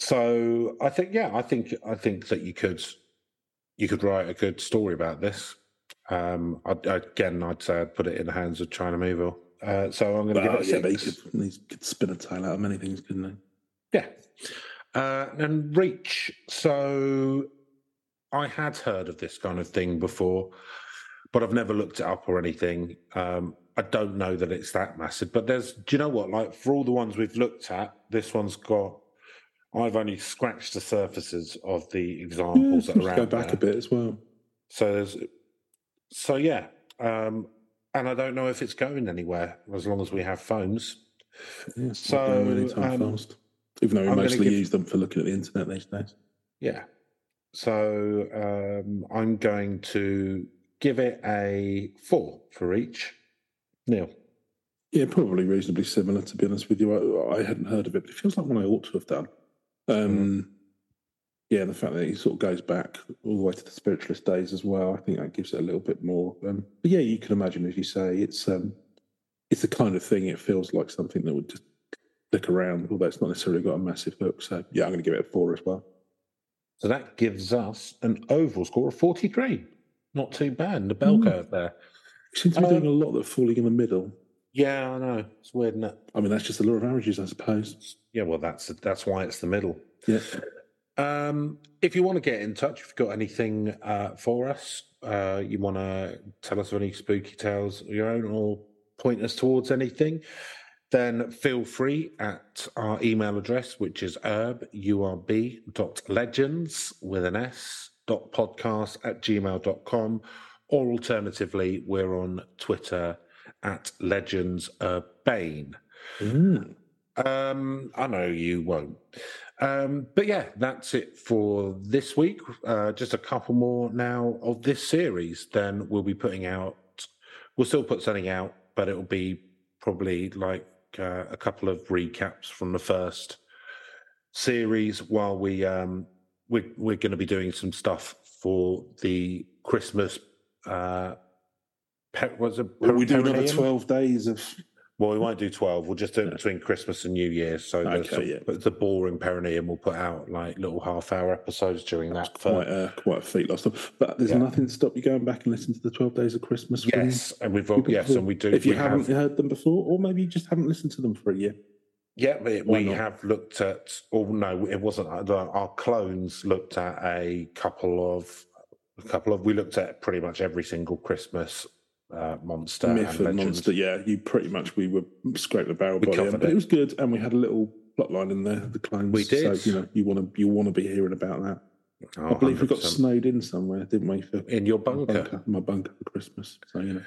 Speaker 2: so I think, yeah, I think I think that you could you could write a good story about this. Um, I'd, again, I'd say I'd put it in the hands of China Miéville. Uh, so I'm going to
Speaker 3: Well,
Speaker 2: give
Speaker 3: yeah,
Speaker 2: it a
Speaker 3: he
Speaker 2: six.
Speaker 3: could, he could spin a tale out of many things, couldn't he?
Speaker 2: Yeah. Uh, and Reach. So I had heard of this kind of thing before, but I've never looked it up or anything. Um, I don't know that it's that massive, but there's, do you know what? Like for all the ones we've looked at, this one's got, I've only scratched the surfaces of the
Speaker 3: Yeah,
Speaker 2: examples that
Speaker 3: let's
Speaker 2: are
Speaker 3: go
Speaker 2: out
Speaker 3: back
Speaker 2: there.
Speaker 3: a bit as well.
Speaker 2: So there's, so yeah. Um, and I don't know if it's going anywhere as long as we have phones.
Speaker 3: Yes,
Speaker 2: So,
Speaker 3: anytime
Speaker 2: um,
Speaker 3: fast. Even though we
Speaker 2: I'm
Speaker 3: mostly
Speaker 2: give-
Speaker 3: use them for looking at the internet these days.
Speaker 2: Yeah. So um, I'm going to give it a four for each. Neil.
Speaker 3: Yeah, probably reasonably similar, to be honest with you. I, I hadn't heard of it, but it feels like one I ought to have done. Um, Yeah, the fact that he sort of goes back all the way to the spiritualist days as well, I think that gives it a little bit more. Um, but yeah, you can imagine, as you say, it's um, it's the kind of thing it feels like something that would just stick around, although it's not necessarily got a massive hook. So yeah, I'm going to give it a four as well.
Speaker 2: So that gives us an overall score of 43. Not too bad. The bell
Speaker 3: Mm.
Speaker 2: curve there.
Speaker 3: You seem to be
Speaker 2: Um,
Speaker 3: doing a lot that's falling in the middle.
Speaker 2: Yeah, I know. It's weird, isn't it?
Speaker 3: I mean, that's just the law of averages, I suppose.
Speaker 2: Yeah, well, that's that's why it's the middle.
Speaker 3: Yeah.
Speaker 2: Um, if you want to get in touch, if you've got anything uh, for us, uh, you want to tell us of any spooky tales of your own or point us towards anything, then feel free at our email address, which is herb, urb.legends with an S, dot podcast at gmail.com, or alternatively, we're on Twitter at legends urbane.
Speaker 3: Mm.
Speaker 2: Um, I know you won't. Um, but yeah, that's it for this week. Uh, just a couple more now of this series. Then we'll be putting out. We'll still put something out, but it'll be probably like uh, a couple of recaps from the first series while we um we we're going to be doing some stuff for the Christmas. Uh, pe- was it
Speaker 3: Well, we do another 12 days of.
Speaker 2: Well, we won't do 12. We'll just do it between Christmas and New Year. So the,
Speaker 3: Okay,
Speaker 2: of-
Speaker 3: yeah.
Speaker 2: the boring perineum will put out like little half hour episodes during that.
Speaker 3: Quite
Speaker 2: For,
Speaker 3: a, quite a feat last time. But there's
Speaker 2: Yeah.
Speaker 3: nothing to stop you going back and listening to the 12 Days of Christmas.
Speaker 2: yes, and we've
Speaker 3: people
Speaker 2: yes, and we do.
Speaker 3: If you haven't
Speaker 2: have,
Speaker 3: heard them before, or maybe you just haven't listened to them for a year.
Speaker 2: yeah, we, we
Speaker 3: not?
Speaker 2: have looked at. Oh no, it wasn't. uh, Our clones looked at a couple of, a couple of. We looked at pretty much every single Christmas uh, monster
Speaker 3: Myth
Speaker 2: and
Speaker 3: and. Monster, yeah, you pretty much, we were scraping the barrel
Speaker 2: We
Speaker 3: by the end,
Speaker 2: covered
Speaker 3: but
Speaker 2: it.
Speaker 3: it was good. And we had a little plot line in there, the clones.
Speaker 2: We did.
Speaker 3: So, you know, you want to you want to be hearing about that.
Speaker 2: Oh,
Speaker 3: I believe we got
Speaker 2: 100%.
Speaker 3: snowed in somewhere, didn't we? For
Speaker 2: in your
Speaker 3: my
Speaker 2: bunker.
Speaker 3: bunker, my bunker for Christmas. So, you know,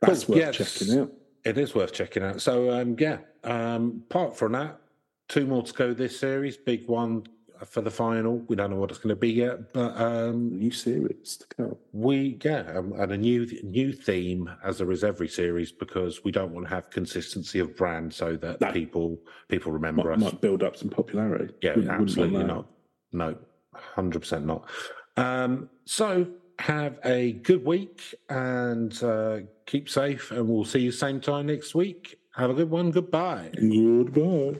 Speaker 3: that's
Speaker 2: Cool,
Speaker 3: worth
Speaker 2: yes.
Speaker 3: checking out.
Speaker 2: It is worth checking out. So um, yeah, um, apart from that, two more to go this series. Big one for the final. We don't know what it's going to be yet, but um,
Speaker 3: New series to come.
Speaker 2: we yeah, um, and a new new theme as there is every series because we don't want to have consistency of brand so that
Speaker 3: No.
Speaker 2: people people remember
Speaker 3: Might,
Speaker 2: us.
Speaker 3: might build up some popularity.
Speaker 2: Yeah,
Speaker 3: want
Speaker 2: absolutely not. No, hundred percent not. Um, so have a good week and uh, keep safe, and we'll see you same time next week. Have a good one. Goodbye.
Speaker 3: Goodbye.